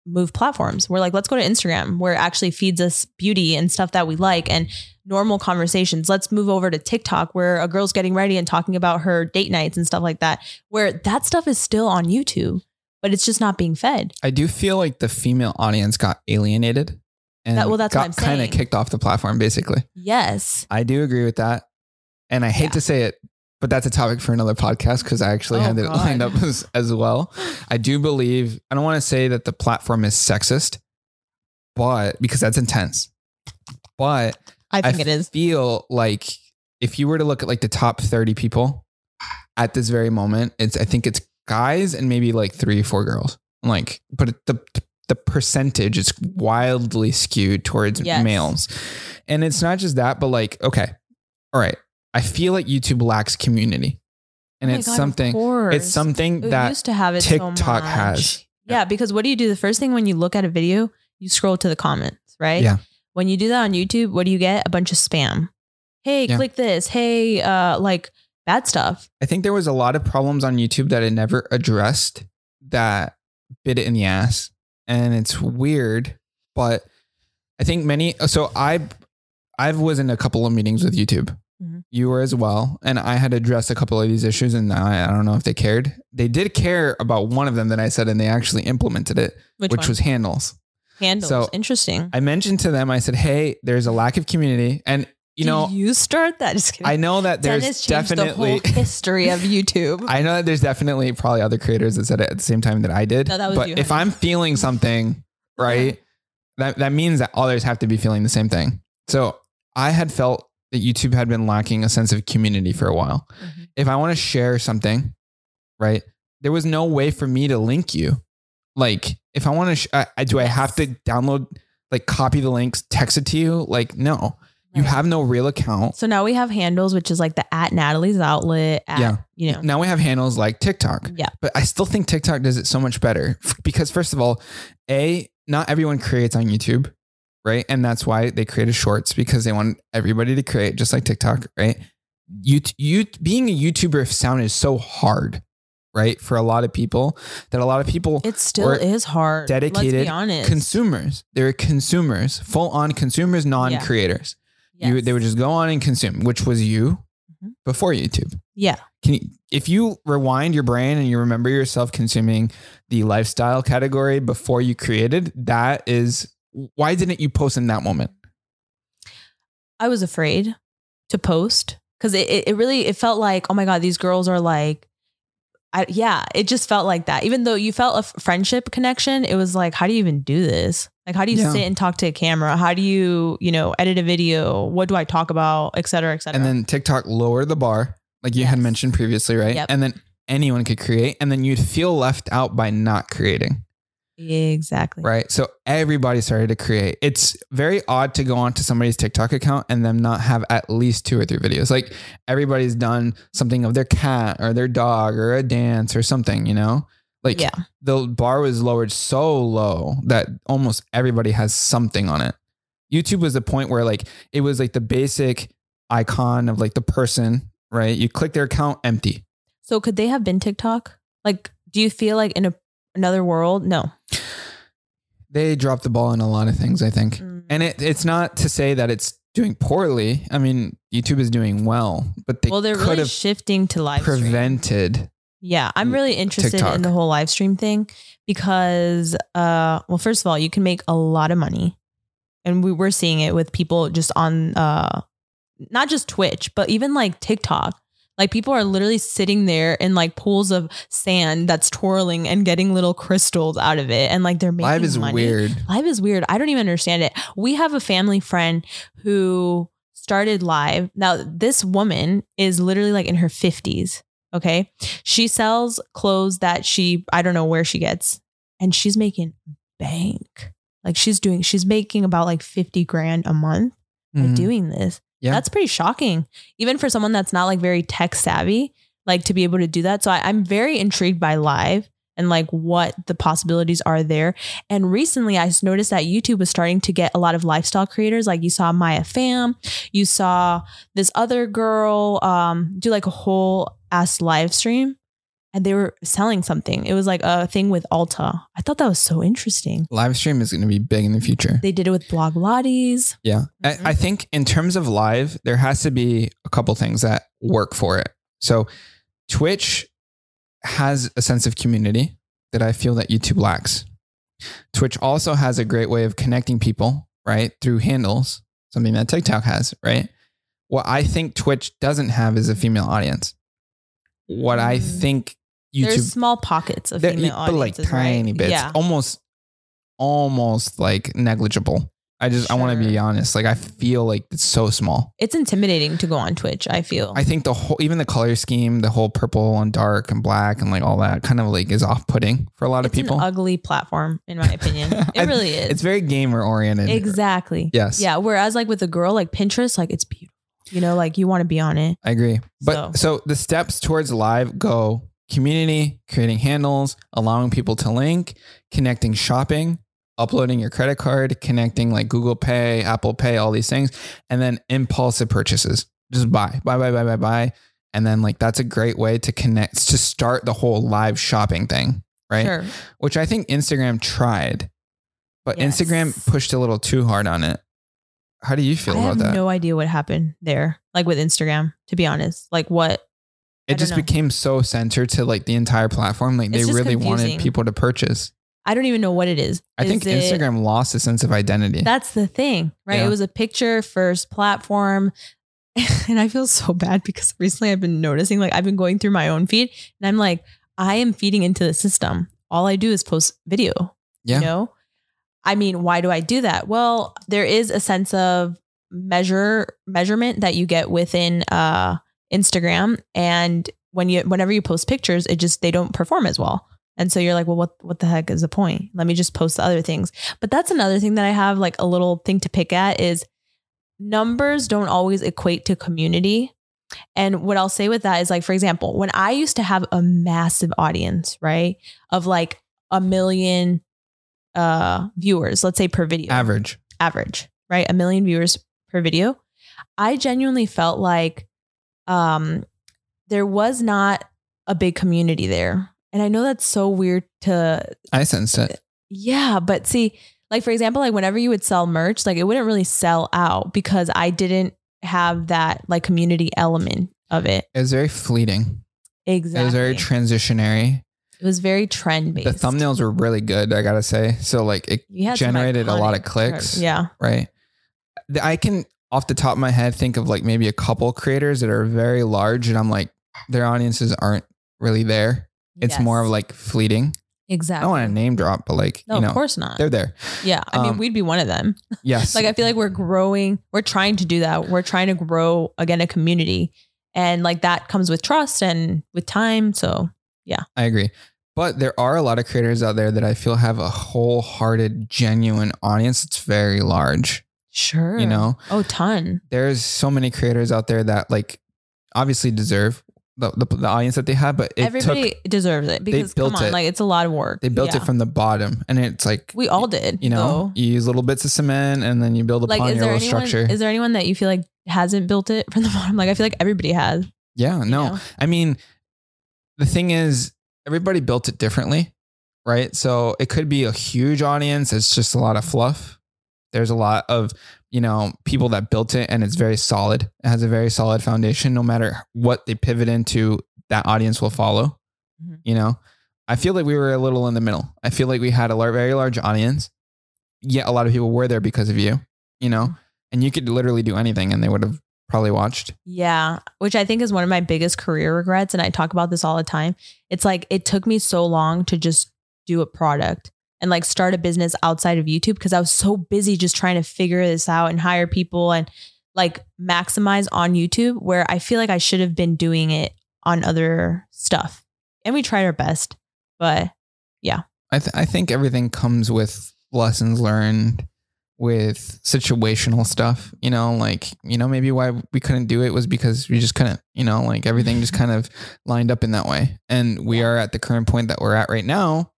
move platforms. We're like, let's go to Instagram where it actually feeds us beauty and stuff that we like and normal conversations. Let's move over to TikTok where a girl's getting ready and talking about her date nights and stuff like that, where that stuff is still on YouTube, but it's just not being fed. I do feel like the female audience got alienated and That- well, that's what got I'm kind of kicked off the platform, basically. Yes. I do agree with that. And I hate Yeah. to say it, but that's a topic for another podcast because I actually Oh, had it God. lined up as, as well. I do believe, I don't want to say that the platform is sexist, but because that's intense. But I think I it is. feel like if you were to look at like the top 30 people at this very moment, it's, I think it's guys and maybe like three, four girls. Like, but the, the percentage is wildly skewed towards Yes. males. And it's not just that, but like, okay, all right. I feel like YouTube lacks community. And Oh it's God, something, it's something It that used to have it TikTok much. has. Yeah, because what do you do? The first thing when you look at a video, you scroll to the comments, right? Yeah. When you do that on YouTube, what do you get? A bunch of spam. Hey, Yeah. click this. Hey, uh, like bad stuff. I think there was a lot of problems on YouTube that it never addressed that bit it in the ass. And it's weird, but I think many so I I was in a couple of meetings with YouTube. Mhm. You were as well. And I had addressed a couple of these issues and I, I don't know if they cared. They did care about one of them that I said and they actually implemented it, Which, which was handles. handles. so- Interesting. I mentioned to them, I said, Hey, there's a lack of community. And you Did know, you start that? Just kidding. I know that there's Dennis definitely the whole history of YouTube. I know that there's definitely probably other creators that said it at the same time that I did. No, that was but you, if honey. I'm feeling something, right, that, that means that others have to be feeling the same thing. So I had felt that YouTube had been lacking a sense of community for a while. Mhm. If I want to share something, right, there was no way for me to link you. Like, if I want to, sh- I, I, do I have to download, like, copy the links, text it to you? Like, no. You have no real account. So now we have handles, which is like the at Natalie's outlet. At, Yeah. You know. Now we have handles like TikTok. Yeah. But I still think TikTok does it so much better because first of all, a not everyone creates on YouTube, right? And that's why they created shorts because they want everybody to create just like TikTok, right? You you being a YouTuber sounded so hard, right? For a lot of people that a lot of people It still is hard. Dedicated consumers. They're consumers, full on consumers, non-creators. You Yes. they would just go on and consume, which was you Mhm. before YouTube. Yeah. Can you, if you rewind your brain and you remember yourself consuming the lifestyle category before you created, that is why didn't you post in that moment? I was afraid to post because it, it, really it felt like oh my god these girls are like I, yeah it just felt like that even though you felt a f- friendship connection it was like how do you even do this like how do you Yeah. sit and talk to a camera how do you you know edit a video what do I talk about et cetera et cetera And then TikTok lowered the bar, like you had mentioned previously, right? Yep. And then anyone could create, and then you'd feel left out by not creating, exactly right? So everybody started to create. It's very odd to go onto somebody's TikTok account and them not have at least two or three videos. Like everybody's done something of their cat or their dog or a dance or something, you know? Like yeah the bar was lowered so low that almost everybody has something on it. YouTube was the point where like it was like the basic icon of like the person, right? You click their account, empty. so could they have been TikTok like do you feel like in a another world no They dropped the ball in a lot of things, I think. And it it's not to say that it's doing poorly. I mean, YouTube is doing well, but they well they're could really have shifting to live stream. prevented. Yeah, I'm really interested TikTok. in the whole live stream thing because, uh, well, first of all, you can make a lot of money, and we were seeing it with people just on, uh, not just Twitch, but even like TikTok. Like people are literally sitting there in like pools of sand that's twirling and getting little crystals out of it, and like they're making Live is money. weird. Live is weird. I don't even understand it. We have a family friend who started live. Now, this woman is literally like in her 50s. Okay. She sells clothes that she, I don't know where she gets, and she's making bank. Like she's doing, she's making about like 50 grand a month by Mhm. doing this. Yeah. That's pretty shocking. Even for someone that's not like very tech savvy, like to be able to do that. So I, I'm very intrigued by live and like what the possibilities are there. And recently I noticed that YouTube was starting to get a lot of lifestyle creators. Like you saw Maya Fam, you saw this other girl um, do like a whole ass live stream and they were selling something. It was like a thing with Alta. I thought that was so interesting. Live stream is going to be big in the future. They did it with Blog Lotties. Yeah. Mhm. I, I think in terms of live, there has to be a couple things that work for it. So Twitch has a sense of community that I feel that YouTube lacks. Twitch also has a great way of connecting people, right? Through handles, something that TikTok has, right? What I think Twitch doesn't have is a female audience. What I Mm. think YouTube There's small pockets of female but like audiences, tiny right? bits, Yeah. almost almost like negligible. I just I want to be Sure. honest. Like I feel like it's so small. It's intimidating to go on Twitch, I feel. I think the whole even the color scheme, the whole purple and dark and black and like all that kind of like is off putting for a lot of it's people. an ugly platform, in my opinion. It I- really is. It's very gamer oriented. exactly. Yes. Yeah. Whereas like with a girl like Pinterest, like it's beautiful. You know, like you want to be on it. I agree. But so. the steps towards live go community, creating handles, allowing people to link, connecting shopping, uploading your credit card, connecting like Google Pay, Apple Pay, all these things, and then impulsive purchases. Just buy, buy, buy, buy, buy, buy. And then like that's a great way to connect to start the whole live shopping thing, right? Sure. Which I think Instagram tried, but Yes. Instagram pushed a little too hard on it. How do you feel I about have that? no idea what happened there, like with Instagram, to be honest. Like what? It just know. became so centered to like the entire platform. Like It's they really wanted people to purchase. I don't even know what it is. I Is think it- Instagram lost a sense of identity. That's the thing, right? Yeah. It was a picture first platform. And I feel so bad because recently I've been noticing, like, I've been going through my own feed and I'm like, I am feeding into the system. All I do is post video. Yeah. You know? I mean, why do I do that? Well, there is a sense of measure measurement that you get within uh Instagram. And when you whenever you post pictures, it just they don't perform as well. And so you're like, well, what what the heck is the point? Let me just post the other things. But that's another thing that I have like a little thing to pick at is numbers don't always equate to community. And what I'll say with that is like, for example, when I used to have a massive audience, right, of like a million uh viewers, let's say per video Average. average, right? A million viewers per video. I genuinely felt like um there was not a big community there. And I know that's so weird to I sensed it. yeah, but see, like for example, like whenever you would sell merch, like it wouldn't really sell out because I didn't have that like community element of it. It was very fleeting. Exactly. It was very transitionary. it was very trend based. The thumbnails were really good, I gotta say. So like it You had some generated a lot of clicks. Yeah. right? I can off the top of my head think of like maybe a couple creators that are very large, and I'm like their audiences aren't really there. It's more of like fleeting. Exactly. I don't want to name drop, but like No, you know, of course not. they're there. Yeah. I mean, Um, we'd be one of them. Yes, like I feel like we're growing. We're trying to do that. We're trying to grow again a community, and like that comes with trust and with time. So yeah. I agree. But there are a lot of creators out there that I feel have a wholehearted, genuine audience. It's very large. Sure, You know, oh, ton. there's so many creators out there that like obviously deserve the, the, the audience that they have, but it Everybody took deserves it because they built come on, it. like it's a lot of work. they built Yeah. it from the bottom, and it's like We all did. you know though. you use little bits of cement and then you build like upon is your there little anyone? structure. Is there anyone that you feel like hasn't built it from the bottom? Like I feel like everybody has. yeah, you no, know? I mean the thing is everybody built it differently, right? So it could be a huge audience. It's just a lot of fluff. There's a lot of you know people that built it and it's very solid. It has a very solid foundation. No matter what they pivot into, that audience will follow. Mhm. You know, I feel like we were a little in the middle. I feel like we had a very large audience, yet a lot of people were there because of you. You know, and you could literally do anything and they would have probably watched. Yeah, which I think is one of my biggest career regrets. And I talk about this all the time. It's like it took me so long to just do a product and like start a business outside of YouTube because I was so busy just trying to figure this out and hire people and like maximize on YouTube where I feel like I should have been doing it on other stuff. And we tried our best, but yeah. I, th- I think everything comes with lessons learned with situational stuff you know like you know maybe why we couldn't do it was because we just couldn't you know like everything just kind of lined up in that way and we are at the current point that we're at right now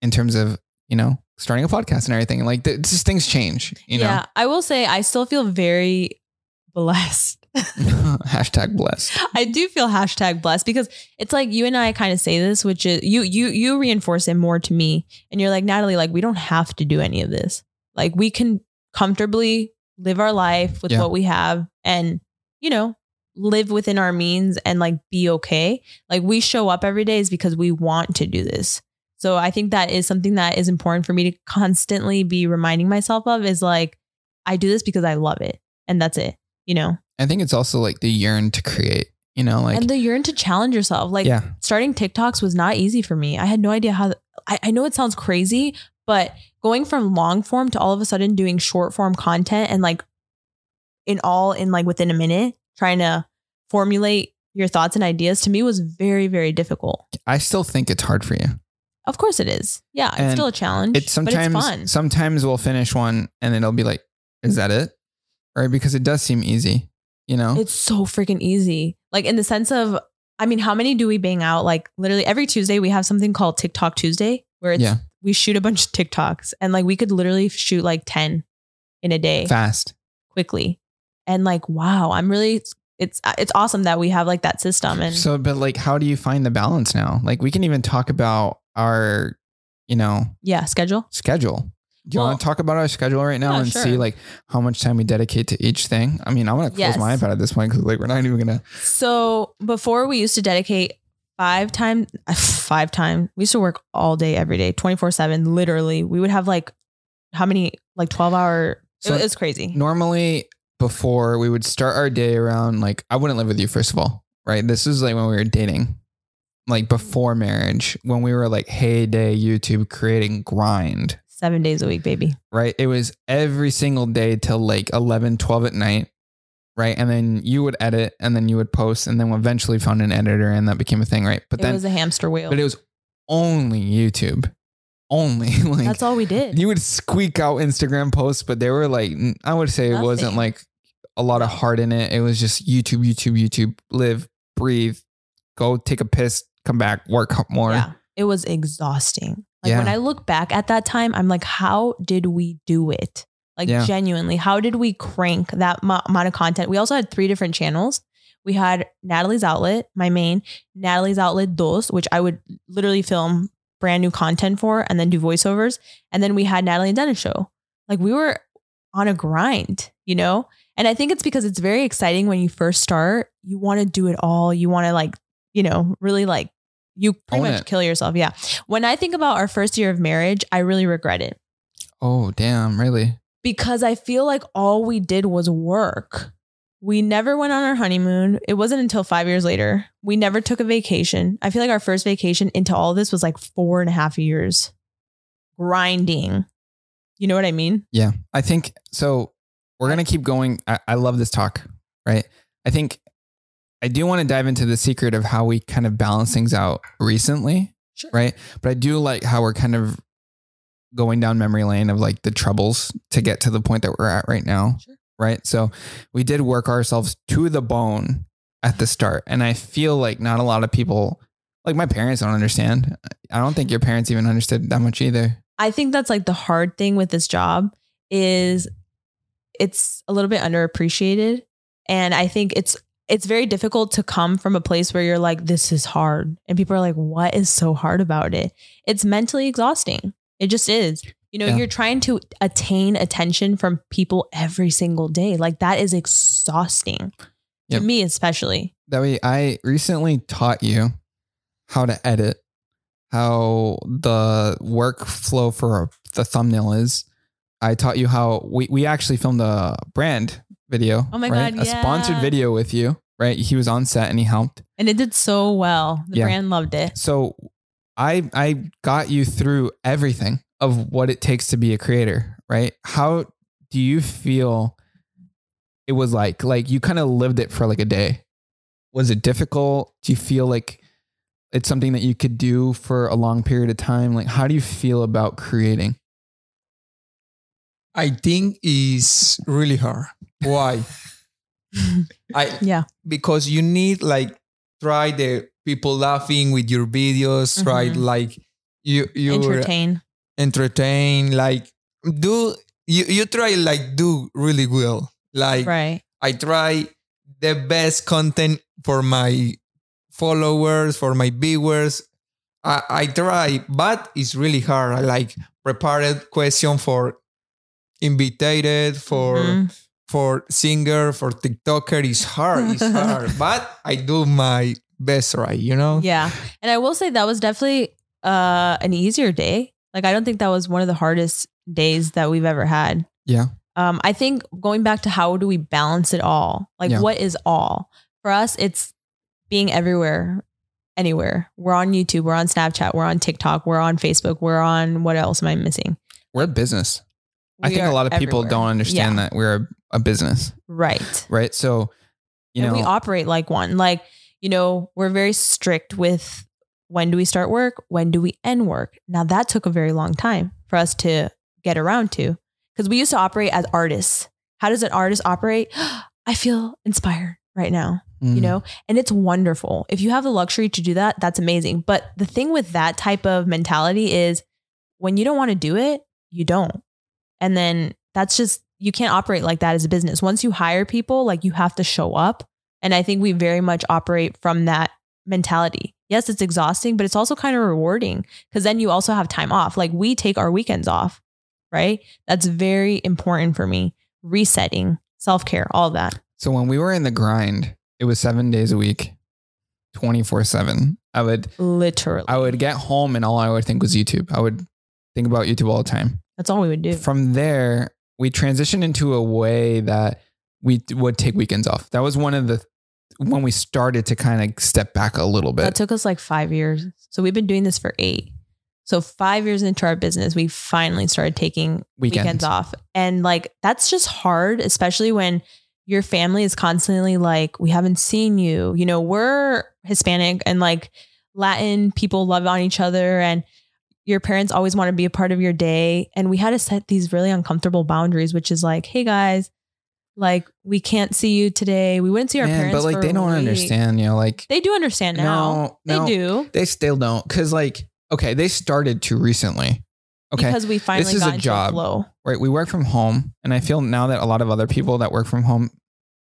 in terms of you know starting a podcast and everything like th- just things change you know. yeah, I will say I still feel very blessed. hashtag blessed I do feel hashtag blessed because it's like you and I kind of say this, which is you you you reinforce it more to me, and you're like Natalie, like we don't have to do any of this. Like we can comfortably live our life with Yeah. what we have, and you know live within our means and like be okay. Like we show up every day is because we want to do this. So I think that is something that is important for me to constantly be reminding myself of is like I do this because I love it, and that's it. You know, i think it's also like the yearn to create you know like and the yearn to challenge yourself. Like yeah starting TikToks was not easy for me. I had no idea how. I, I know it sounds crazy, but going from long form to all of a sudden doing short form content and like in all in like within a minute, trying to formulate your thoughts and ideas to me was very very difficult. i still think it's hard for you Of course it is. Yeah, it's And still a challenge. it's sometimes but it's fun. sometimes we'll finish one and then it'll be like is that it right because it does seem easy you know It's so freaking easy. Like in the sense of, I mean, how many do we bang out? Like literally every Tuesday we have something called TikTok Tuesday where it's Yeah. we shoot a bunch of TikToks and like we could literally shoot like 10 in a day fast quickly. And like, wow, I'm really it's uh, it's awesome that we have like that system and so but like how do you find the balance now like we can even talk about our you know yeah, schedule. schedule do you Well- want to talk about our schedule right now Yeah, and sure. see like how much time we dedicate to each thing i mean i'm gonna close Yes. my ipad at this point because like we're not even gonna So before we used to dedicate five time five time we used to work all day every day 24/7 literally. We would have like how many like 12 hour So- it was crazy. normally before we would start our day around like I wouldn't live with you first of all, right? This is like when we were dating, like before marriage, when we were like heyday YouTube creating grind, 7 days a week, baby. right? It was every single day till like 11, 12 at night, right? And then you would edit and then you would post and then eventually found an editor and that became a thing, right? But it then was a hamster wheel. but it was only YouTube. Only like That's all we did. you would squeak out Instagram posts, but they were like I would say it wasn't like a lot of heart in it. It was just YouTube, YouTube, YouTube, live, breathe, go take a piss, come back, work more. Yeah. It was exhausting. Like Yeah. when I look back at that time, I'm like, how did we do it? Like Yeah. genuinely, how did we crank that mo- amount of content? We also had three different channels. We had Natalie's outlet, my main, Natalie's outlet dos, which I would literally film brand new content for and then do voiceovers. And then we had Natalie and Dennis show. Like we were on a grind, you know? And I think it's because it's very exciting when you first start. You want to do it all. You want to like, you know, really like you pretty Own much it. kill yourself. Yeah. When I think about our first year of marriage, I really regret it Oh, damn, really? because I feel like all we did was work. We never went on our honeymoon. It wasn't until five years later. We never took a vacation. I feel like our first vacation into all this was like four and a half years grinding. You know what I mean? Yeah. I think so. We're going to keep going. I, I love this talk, right? I think I do want to dive into the secret of how we kind of balance things out recently, Sure. right? But I do like how we're kind of going down memory lane of like the troubles to get to the point that we're at right now, Sure. Right? So we did work ourselves to the bone at the start. And I feel like not a lot of people, like my parents don't understand. I don't think your parents even understood that much either. I think that's like the hard thing with this job is it's a little bit underappreciated and I think it's it's very difficult to come from a place where you're like this is hard and people are like what is so hard about it? It's mentally exhausting. It just is. You know, Yeah. you're trying to attain attention from people every single day. Like that is exhausting. Yep. To me especially. That way, I recently taught you how to edit, how the workflow for the thumbnail is. I taught you how we, we actually filmed a brand video. Oh my right? God, A sponsored video with you, right? He was on set and he helped. And it did so well. The Yeah. brand loved it. So I I got you through everything of what it takes to be a creator, right? How do you feel it was like? Like you kind of lived it for like a day. Was it difficult? Do you feel like it's something that you could do for a long period of time? Like how do you feel about creating? I think is really hard. Why? I yeah. because you need like try the people laughing with your videos, try Mhm. like you you Entertain. entertain, like do you you try like do really well. Like Right. I try the best content for my followers, for my viewers. I, I try, but it's really hard. I like prepared question for invited, for Mhm. for singer, for TikToker. It's hard. It's hard. but I do my best right, you know? Yeah. And I will say that was definitely uh an easier day. Like I don't think that was one of the hardest days that we've ever had. Yeah. Um I think going back to how do we balance it all? Like Yeah. what is all? For us it's being everywhere anywhere. We're on YouTube, we're on Snapchat, we're on TikTok, we're on Facebook, we're on what else am I missing? We're a business. I think a lot of people don't understand Yeah. that we're a, a business, Right. right? So, you and know, we operate like one. Like, you know, we're very strict with when do we start work? When do we end work? Now that took a very long time for us to get around to because we used to operate as artists. How does an artist operate? I feel inspired right now, mm, you know, and it's wonderful. If you have the luxury to do that, that's amazing. But the thing with that type of mentality is when you don't want to do it, you don't. And then that's just, you can't operate like that as a business. Once you hire people, like you have to show up. And I think we very much operate from that mentality. Yes, it's exhausting, but it's also kind of rewarding because then you also have time off. Like we take our weekends off, right? That's very important for me. Resetting, self care, all that. So when we were in the grind, it was seven days a week, 24 seven. I would, Literally. I would get home and all I would think was YouTube. I would think about YouTube all the time. That's all we would do. From there, we transitioned into a way that we would take weekends off. That was one of the, when we started to kind of step back a little bit. That took us like five years. So we've been doing this for eight. So five years into our business, we finally started taking Weekends. weekends, off. And like that's just hard, especially when your family is constantly like, we haven't seen you. You know, we're Hispanic and like Latin people love on each other and your parents always want to be a part of your day. And we had to set these really uncomfortable boundaries, which is like, hey guys, Like we can't see you today. We wouldn't see our Man, parents. but like they don't week. understand, you know, like They do understand now. No, no. They do they still don't. Cause like, okay, they started to recently. Okay. because we finally is got a job. a flow. right. We work from home. And I feel now that a lot of other people that work from home,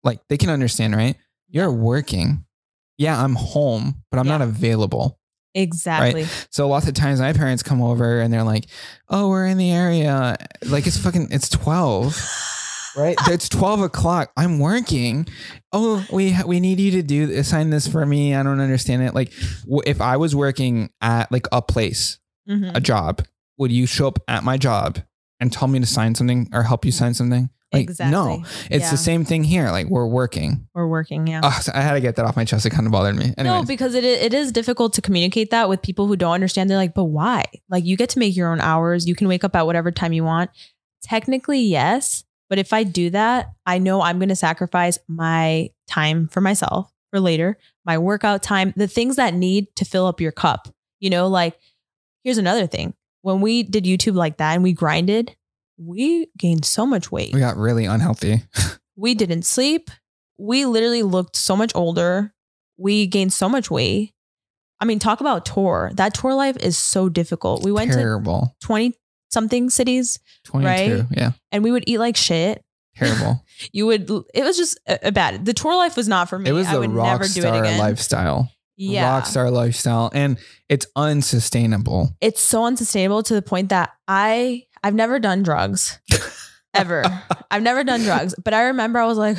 like they can understand, right? You're working. Yeah, I'm home, but I'm Yeah. not available. Exactly. So lots of times my parents come over and they're like, "Oh, we're in the area." Like it's fucking it's 12. Right? it's 12 o'clock. I'm working. Oh, we we need you to do assign this for me. I don't understand it. Like if I was working at like a place, Mhm. a job, would you show up at my job and tell me to sign something or help you sign something? Like exactly. no. It's Yeah. the same thing here. Like we're working. We're working. Yeah. Oh, so I had to get that off my chest. It kind of bothered me. Anyways. No, because it it is difficult to communicate that with people who don't understand. They're like, but why? Like you get to make your own hours. You can wake up at whatever time you want. Technically, yes. But if I do that, I know I'm going to sacrifice my time for myself for later, my workout time, the things that need to fill up your cup. You know, like here's another thing. When we did YouTube like that and we grinded, we gained so much weight. we got really unhealthy. We didn't sleep. We literally looked so much older. We gained so much weight. I mean, talk about tour. That tour life is so difficult. We went to Terrible. 20 something cities 22. Right? Yeah. and we would eat like shit. Terrible. You would, it was just uh, uh, bad. The tour life was not for me. It was I the would rock star lifestyle. Yeah. Rock star lifestyle. And it's unsustainable. It's so unsustainable to the point that I, I've never done drugs ever. I've never done drugs, but I remember I was like,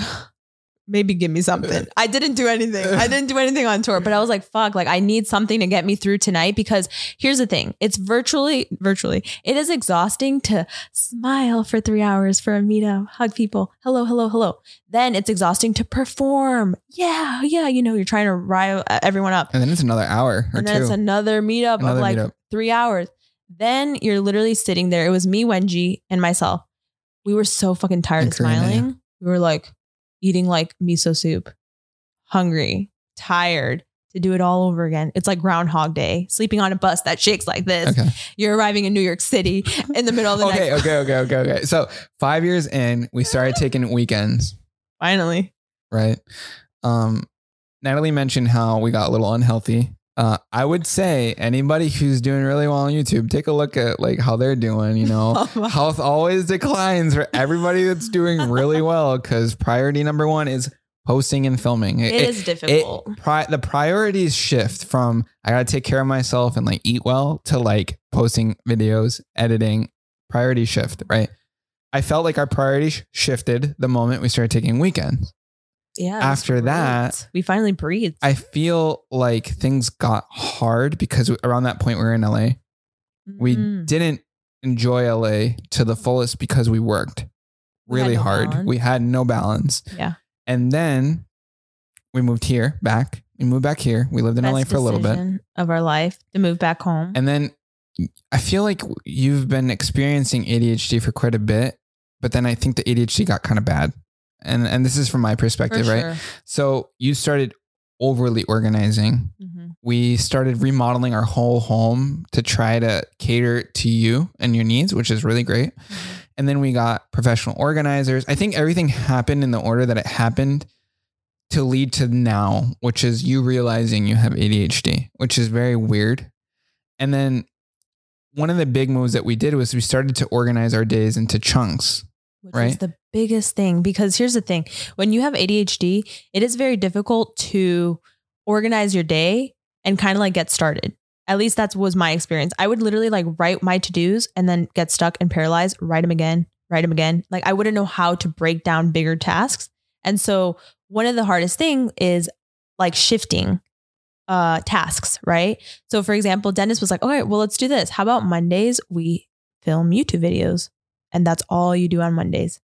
maybe give me something. I didn't do anything. I didn't do anything on tour, but I was like, fuck, like I need something to get me through tonight because here's the thing. It's virtually, virtually, it is exhausting to smile for three hours for a meetup, hug people. Hello, hello, hello. Then it's exhausting to perform. Yeah, yeah. You know, you're trying to rile uh, everyone up. And then it's another hour or And then two. it's another meetup Another of like meetup. three hours. Then you're literally sitting there. It was me, Wengie, and myself. We were so fucking tired And of Karina, yeah. smiling. We were like eating like miso soup, hungry, tired to do it all over again. It's like Groundhog Day, sleeping on a bus that shakes like this. okay. You're arriving in New York City in the middle of the Okay, night. okay, okay, okay, okay. So five years in, we started taking weekends, Finally. right? Um, Natalie mentioned how we got a little unhealthy. Uh, I would say anybody who's doing really well on YouTube, take a look at like how they're doing. You know, health always declines for everybody that's doing really well because priority number one is posting and filming. it is difficult. It, pri- the priorities shift from I gotta take care of myself and like eat well to like posting videos, editing. Priority shift, right? I felt like our priorities shifted the moment we started taking weekends. Yeah. after that, we finally breathed. I feel like things got hard because around that point we were in LA. We Mhm. didn't enjoy LA to the fullest because we worked We really no hard. balance. We had no balance. Yeah. And then we moved here back. We moved back here. We lived in LA Best for a little bit. of our life to move back home. And then I feel like you've been experiencing ADHD for quite a bit, but then I think the ADHD got kind of bad. And and this is from my perspective, right? So you started overly organizing. Mhm. We started remodeling our whole home to try to cater to you and your needs, which is really great. Mm-hmm. And then we got professional organizers. I think everything happened in the order that it happened to lead to now, which is you realizing you have ADHD, which is very weird. And then one of the big moves that we did was we started to organize our days into chunks. Which is the biggest thing because here's the thing when you have ADHD, it is very difficult to organize your day and kind of like get started. At least that was my experience. I would literally like write my to dos and then get stuck and paralyzed, write them again, write them again. Like I wouldn't know how to break down bigger tasks. And so one of the hardest thing is like shifting uh tasks, right? So for example, Dennis was like, "Okay, well let's do this. How about Mondays we film YouTube videos and that's all you do on Mondays.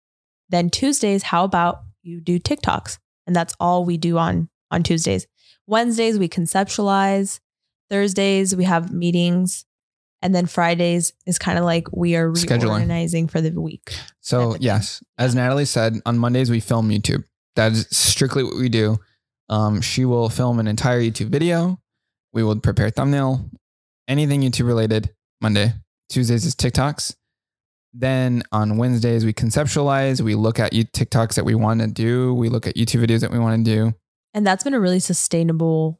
Then Tuesdays, how about you do TikToks? And that's all we do on on Tuesdays. Wednesdays we conceptualize. Thursdays we have meetings. And then Fridays is kind of like we are Scheduling. reorganizing for the week. So, Type of thing. yes, as Natalie said, on Mondays we film YouTube. That is strictly what we do. Um, she will film an entire YouTube video. We will prepare thumbnail, anything YouTube related. Monday, Tuesdays is TikToks. Then on Wednesdays we conceptualize, we look at you TikToks that we want to do, we look at YouTube videos that we want to do. And that's been a really sustainable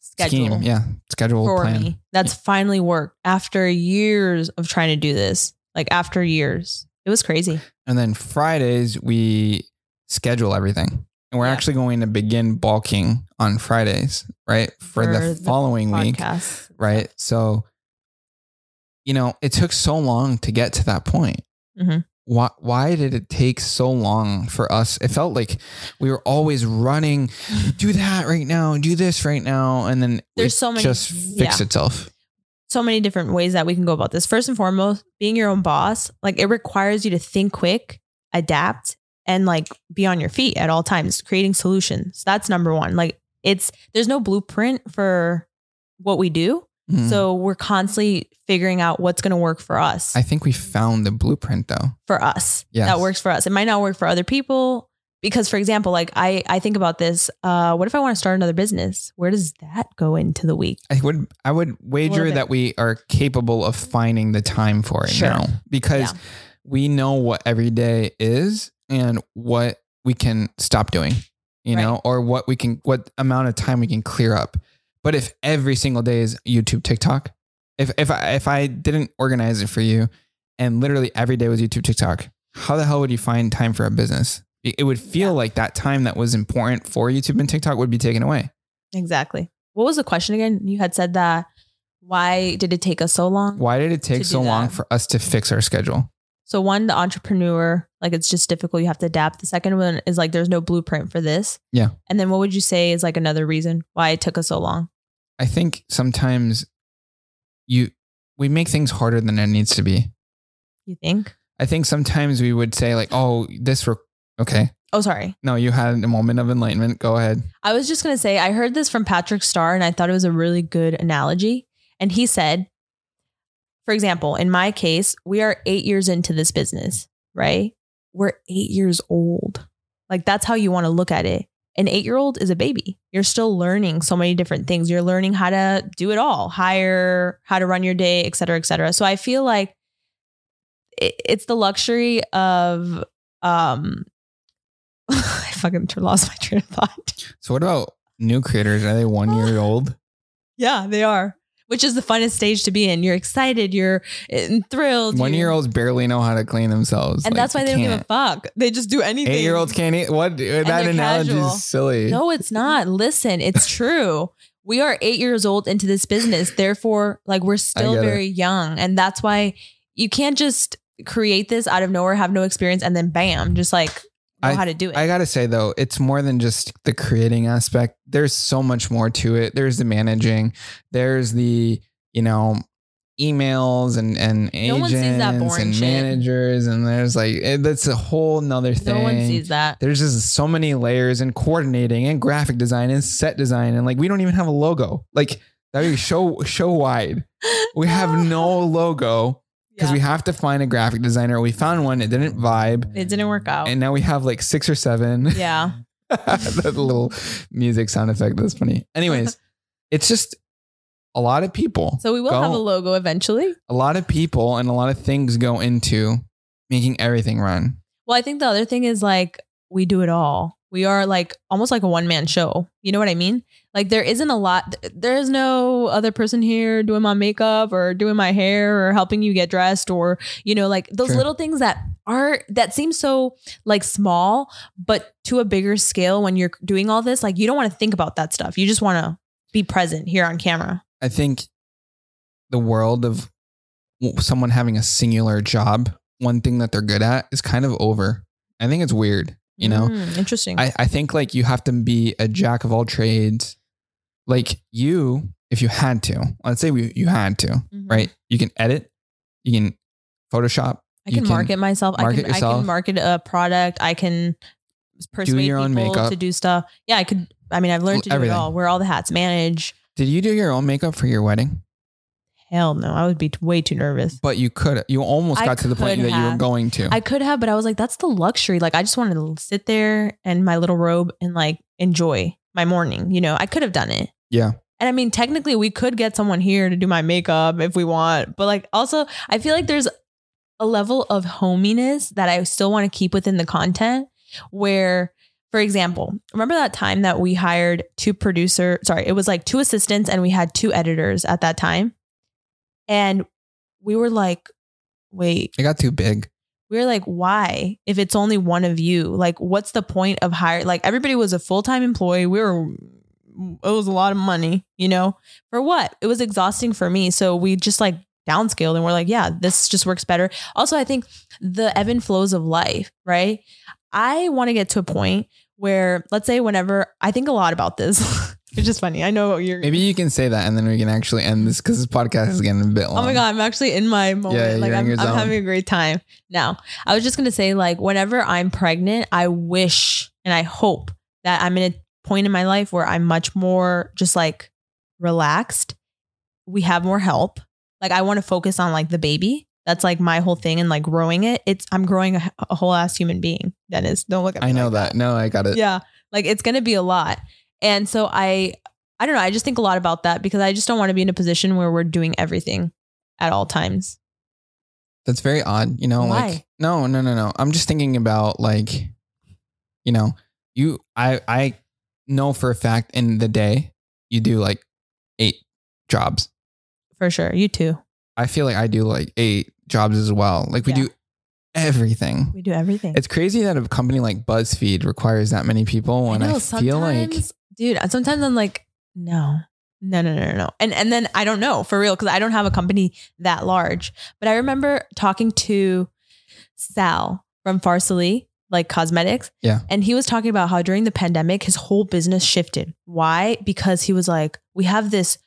schedule Scheme, yeah, schedule for plan. me. That's finally worked after years of trying to do this. Like after years. It was crazy. And then Fridays we schedule everything. And we're Yeah. actually going to begin bulking on Fridays, right? For, For the the following week. Right? So, you know, it took so long to get to that point. Mhm. Why, why did it take so long for us? It felt like we were always running, do that right now, do this right now. And then There's it so many- just fix yeah. itself. so many different ways that we can go about this. First and foremost, being your own boss, like it requires you to think quick, adapt, and like be on your feet at all times, creating solutions. That's number one. Like it's there's no blueprint for what we do. Mhm. So we're constantly figuring out what's going to work for us. I think we found the blueprint though. for us. Yes. That works for us. It might not work for other people because for example, like I I think about this, uh what if I want to start another business? Where does that go into the week? I would I would wager that we are capable of finding the time for it Sure. now because Yeah. we know what every day is and what we can stop doing, you Right. know, or what we can what amount of time we can clear up. But if every single day is YouTube, TikTok, if if I if I didn't organize it for you and literally every day was YouTube, TikTok, how the hell would you find time for a business? It would feel Yeah. like that time that was important for YouTube and TikTok would be taken away. Exactly. What was the question again? You had said that why did it take us so long? Why did it take so long that. for us to fix our schedule? So one, the entrepreneur, like it's just difficult. You have to adapt. The second one is like there's no blueprint for this. Yeah. And then what would you say is like another reason why it took us so long? I think sometimes you we make things harder than it needs to be. You think? I think sometimes we would say like, "Oh, this re- okay." Oh, sorry. No, you had a moment of enlightenment. Go ahead. I was just going to say, I heard this from Patrick Starr and I thought it was a really good analogy. And he said, for example, in my case, we are eight years into this business, right? We're eight years old. Like that's how you want to look at it. An eight year old is a baby. You're still learning so many different things. You're learning how to do it all, hire, how to run your day, et cetera, et cetera. So I feel like it, it's the luxury of, um, I fucking lost my train of thought. So what about new creators? Are they 1 year old? Yeah, they are. Which is the funnest stage to be in. You're excited. You're thrilled. One year olds barely know how to clean themselves. and Like, that's why they don't give a fuck. They just do anything. 8 year olds can't eat. What that analogy casual. is silly. No, it's not. Listen, it's true. We are eight years old into this business. Therefore, like we're still get it. very young. And that's why you can't just create this out of nowhere, have no experience, and then bam, just like know I- how to do it. I gotta say though, it's more than just the creating aspect. There's so much more to it. There's the managing. There's the you know emails and and No one sees agents and shit. managers and there's like it, that's a whole nother thing. no one sees that. There's just so many layers and coordinating and graphic design and set design and like we don't even have a logo. Like that would be show show wide. We have no logo because Yeah. we have to find a graphic designer. We found one, it didn't vibe. it didn't work out. And now we have like six or seven. yeah. that little music sound effect. That's funny. Anyways, it's just a lot of people. So we will go- have a logo eventually. a lot of people and a lot of things go into making everything run. Well, I think the other thing is like we do it all. We are like almost like a one man show. You know what I mean? Like there isn't a lot. There is no other person here doing my makeup or doing my hair or helping you get dressed or you know like those True. little things that are that seem so like small, but to a bigger scale when you're doing all this, like you don't want to think about that stuff. You just want to be present here on camera. I think the world of someone having a singular job, one thing that they're good at, is kind of over. I think it's weird. You know, Mm, interesting. I, I think like you have to be a jack of all trades. Like you, if you had to, let's say we, you had to, Mhm. right? You can edit, you can Photoshop, I can, can market myself. I market can I yourself. can market a product. I can persuade your own people makeup. to do stuff. Yeah, I could. I mean, I've learned to do Everything. it all. Wear all the hats, manage. Did you do your own makeup for your wedding? Hell no, I would be way too nervous. But you could. You almost I got to the point could that you were going to. I could have, but I was like, that's the luxury. Like, I just wanted to sit there in my little robe and like enjoy my morning. You know, I could have done it. Yeah. And I mean, technically, we could get someone here to do my makeup if we want. But like, also, I feel like there's a level of hominess that I still want to keep within the content where for example, remember that time that we hired two producer, sorry, it was like two assistants and we had two editors at that time. And we were like, wait, It got too big. we were like, why? If it's only one of you, like, what's the point of hiring? Like, everybody was a full time employee. We were, it was a lot of money, you know, for what? It was exhausting for me. So we just like downscaled and we're like, yeah, this just works better. Also, I think the ebb and flows of life, right? I want to get to a point where, let's say, whenever I think a lot about this. It's just funny. I know you're. Maybe you can say that and then we can actually end this because this podcast is getting a bit long. Oh my god, I'm actually in my moment. Yeah, like you're in I'm, I'm having a great time. Now, I was just gonna say, like, whenever I'm pregnant, I wish and I hope that I'm in a point in my life where I'm much more just like relaxed. We have more help. Like I want to focus on like the baby. That's like my whole thing and like growing it. It's I'm growing a, a whole ass human being. Dennis, don't look at me. I know like that. No, I got it. yeah like it's gonna be a lot and so i i don't know i just think a lot about that because i just don't want to be in a position where we're doing everything at all times That's very odd. You know, Why? like no, no, no, no. I'm just thinking about like, you know, you I I know for a fact in the day you do like eight jobs. for sure you too I feel like I do like eight jobs as well. Like we Yeah. do everything. we do everything It's crazy that a company like BuzzFeed requires that many people and I, know, feel like dude uh, sometimes i'm like no no no no no and and then i don't know for real because i don't have a company that large but i remember talking to sal from Farsali like cosmetics Yeah. and he was talking about how during the pandemic his whole business shifted why because he was like we have this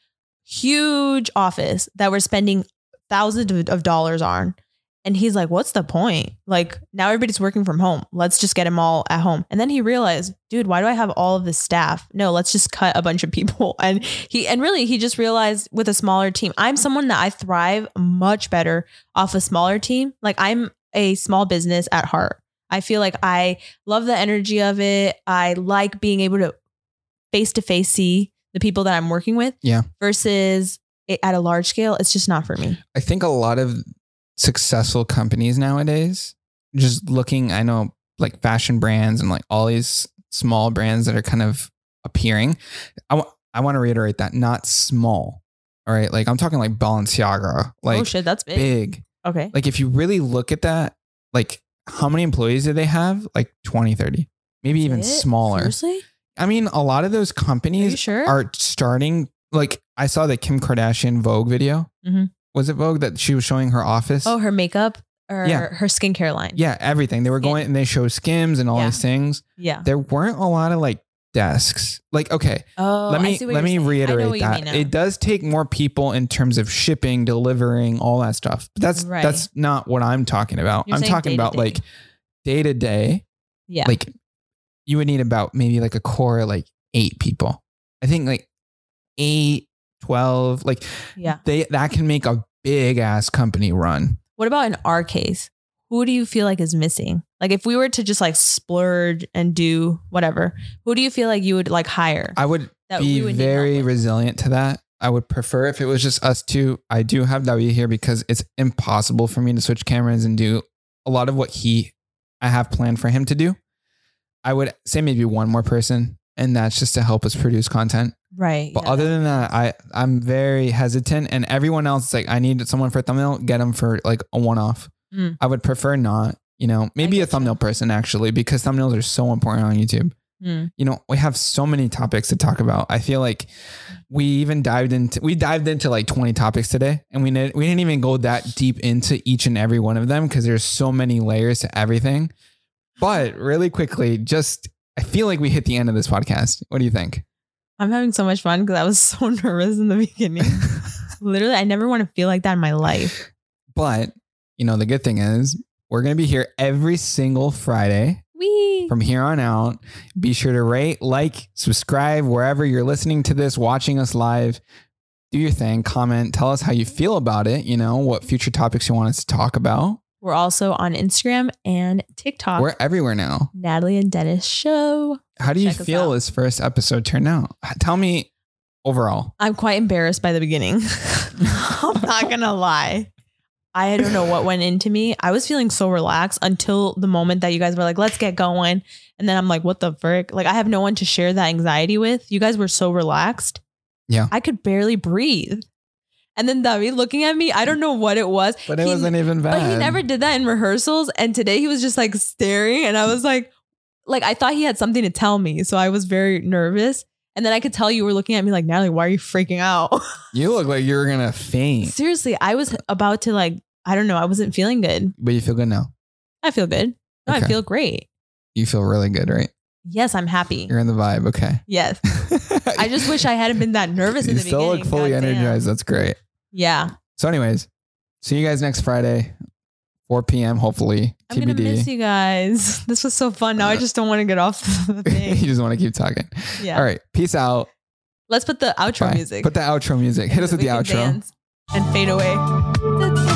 huge office that we're spending thousands of, of dollars on and he's like, what's the point? Like, now everybody's working from home. Let's just get them all at home. And then he realized, dude, why do I have all of this staff? No, let's just cut a bunch of people. And he, and really, he just realized with a smaller team, I'm someone that I thrive much better off a smaller team. Like, I'm a small business at heart. I feel like I love the energy of it. I like being able to face to face see the people that I'm working with. Yeah. Versus it, at a large scale, it's just not for me. I think a lot of successful companies nowadays, just looking, I know like fashion brands and like all these small brands that are kind of appearing. I want I want to reiterate that not small. All right, like I'm talking like Balenciaga, oh, like oh shit, that's big. big. Okay. Like if you really look at that, like how many employees do they have? Like 20, 30. Maybe even it? smaller. Seriously? I mean, a lot of those Are companies sure? are starting like I saw the Kim Kardashian Vogue video. Mhm. Was it Vogue that she was showing her office? oh, her makeup or Yeah. her skincare line. yeah, everything. They were going and they show skims and all Yeah. these things. Yeah. There weren't a lot of like desks. Like, okay, Oh, let me let me saying. Reiterate that. It does take more people in terms of shipping, delivering, all that stuff. But that's Right. that's not what I'm talking about. You're I'm talking about like day to day. yeah. Like you would need about maybe like a core of like eight people. I think like eight, 12, like yeah. they that can make a big ass company run. What about in our case? Who do you feel like is missing? Like if we were to just like splurge and do whatever, who do you feel like you would like hire? I would that be would very resilient to that. I would prefer if it was just us two. I do have W here because it's impossible for me to switch cameras and do a lot of what he I have planned for him to do. I would say maybe one more person, and that's just to help us produce content. right. But yeah, other than that, I I'm very hesitant, and everyone else is like, I need someone for a thumbnail. Get them for like a one off. Mm. I would prefer not. You know, maybe a thumbnail person actually, because thumbnails are so important on YouTube Hmm. you know we have so many topics to talk about i feel like we even dived into we dived into like 20 topics today and we didn't we didn't even go that deep into each and every one of them because there's so many layers to everything but really quickly just i feel like we hit the end of this podcast what do you think I'm having so much fun because I was so nervous in the beginning. Literally, I never want to feel like that in my life. but you know the good thing is we're going to be here every single friday Wee. from here on out. Be sure to rate, like, subscribe wherever you're listening to this, watching us live. Do your thing, comment, tell us how you feel about it. You know, what future topics you want us to talk about. We're also on Instagram and TikTok. We're everywhere now. Natalie and Dennis Show. How do you Check feel this first episode turned out? Tell me overall. I'm quite embarrassed by the beginning. I'm not gonna lie. I don't know what went into me. I was feeling so relaxed until the moment that you guys were like, let's get going. And then I'm like, what the frick? Like, I have no one to share that anxiety with. You guys were so relaxed. Yeah. I could barely breathe. And then David looking at me, I don't know what it was. But it He- wasn't even bad. But he never did that in rehearsals. And today he was just like staring. And I was like, like, I thought he had something to tell me. So I was very nervous. And then I could tell you were looking at me like, Natalie, why are you freaking out? You look like you're gonna faint, Seriously, I was about to like, I don't know, I wasn't feeling good. but you feel good now. I feel good. No, I feel great. You feel really good, right? Yes, I'm happy. You're in the vibe. Okay. Yes. I just wish I hadn't been that nervous in you the still beginning. look fully Goddamn. energized. That's great. Yeah. So, anyways, see you guys next Friday, 4 p.m. Hopefully, I'm gonna miss you guys. This was so fun. Now I uh, just don't want to get off the you just want to keep talking. Yeah. All right. Peace out. Let's put the outro Bye. music. Put the outro music. Hit us with the outro. And fade away.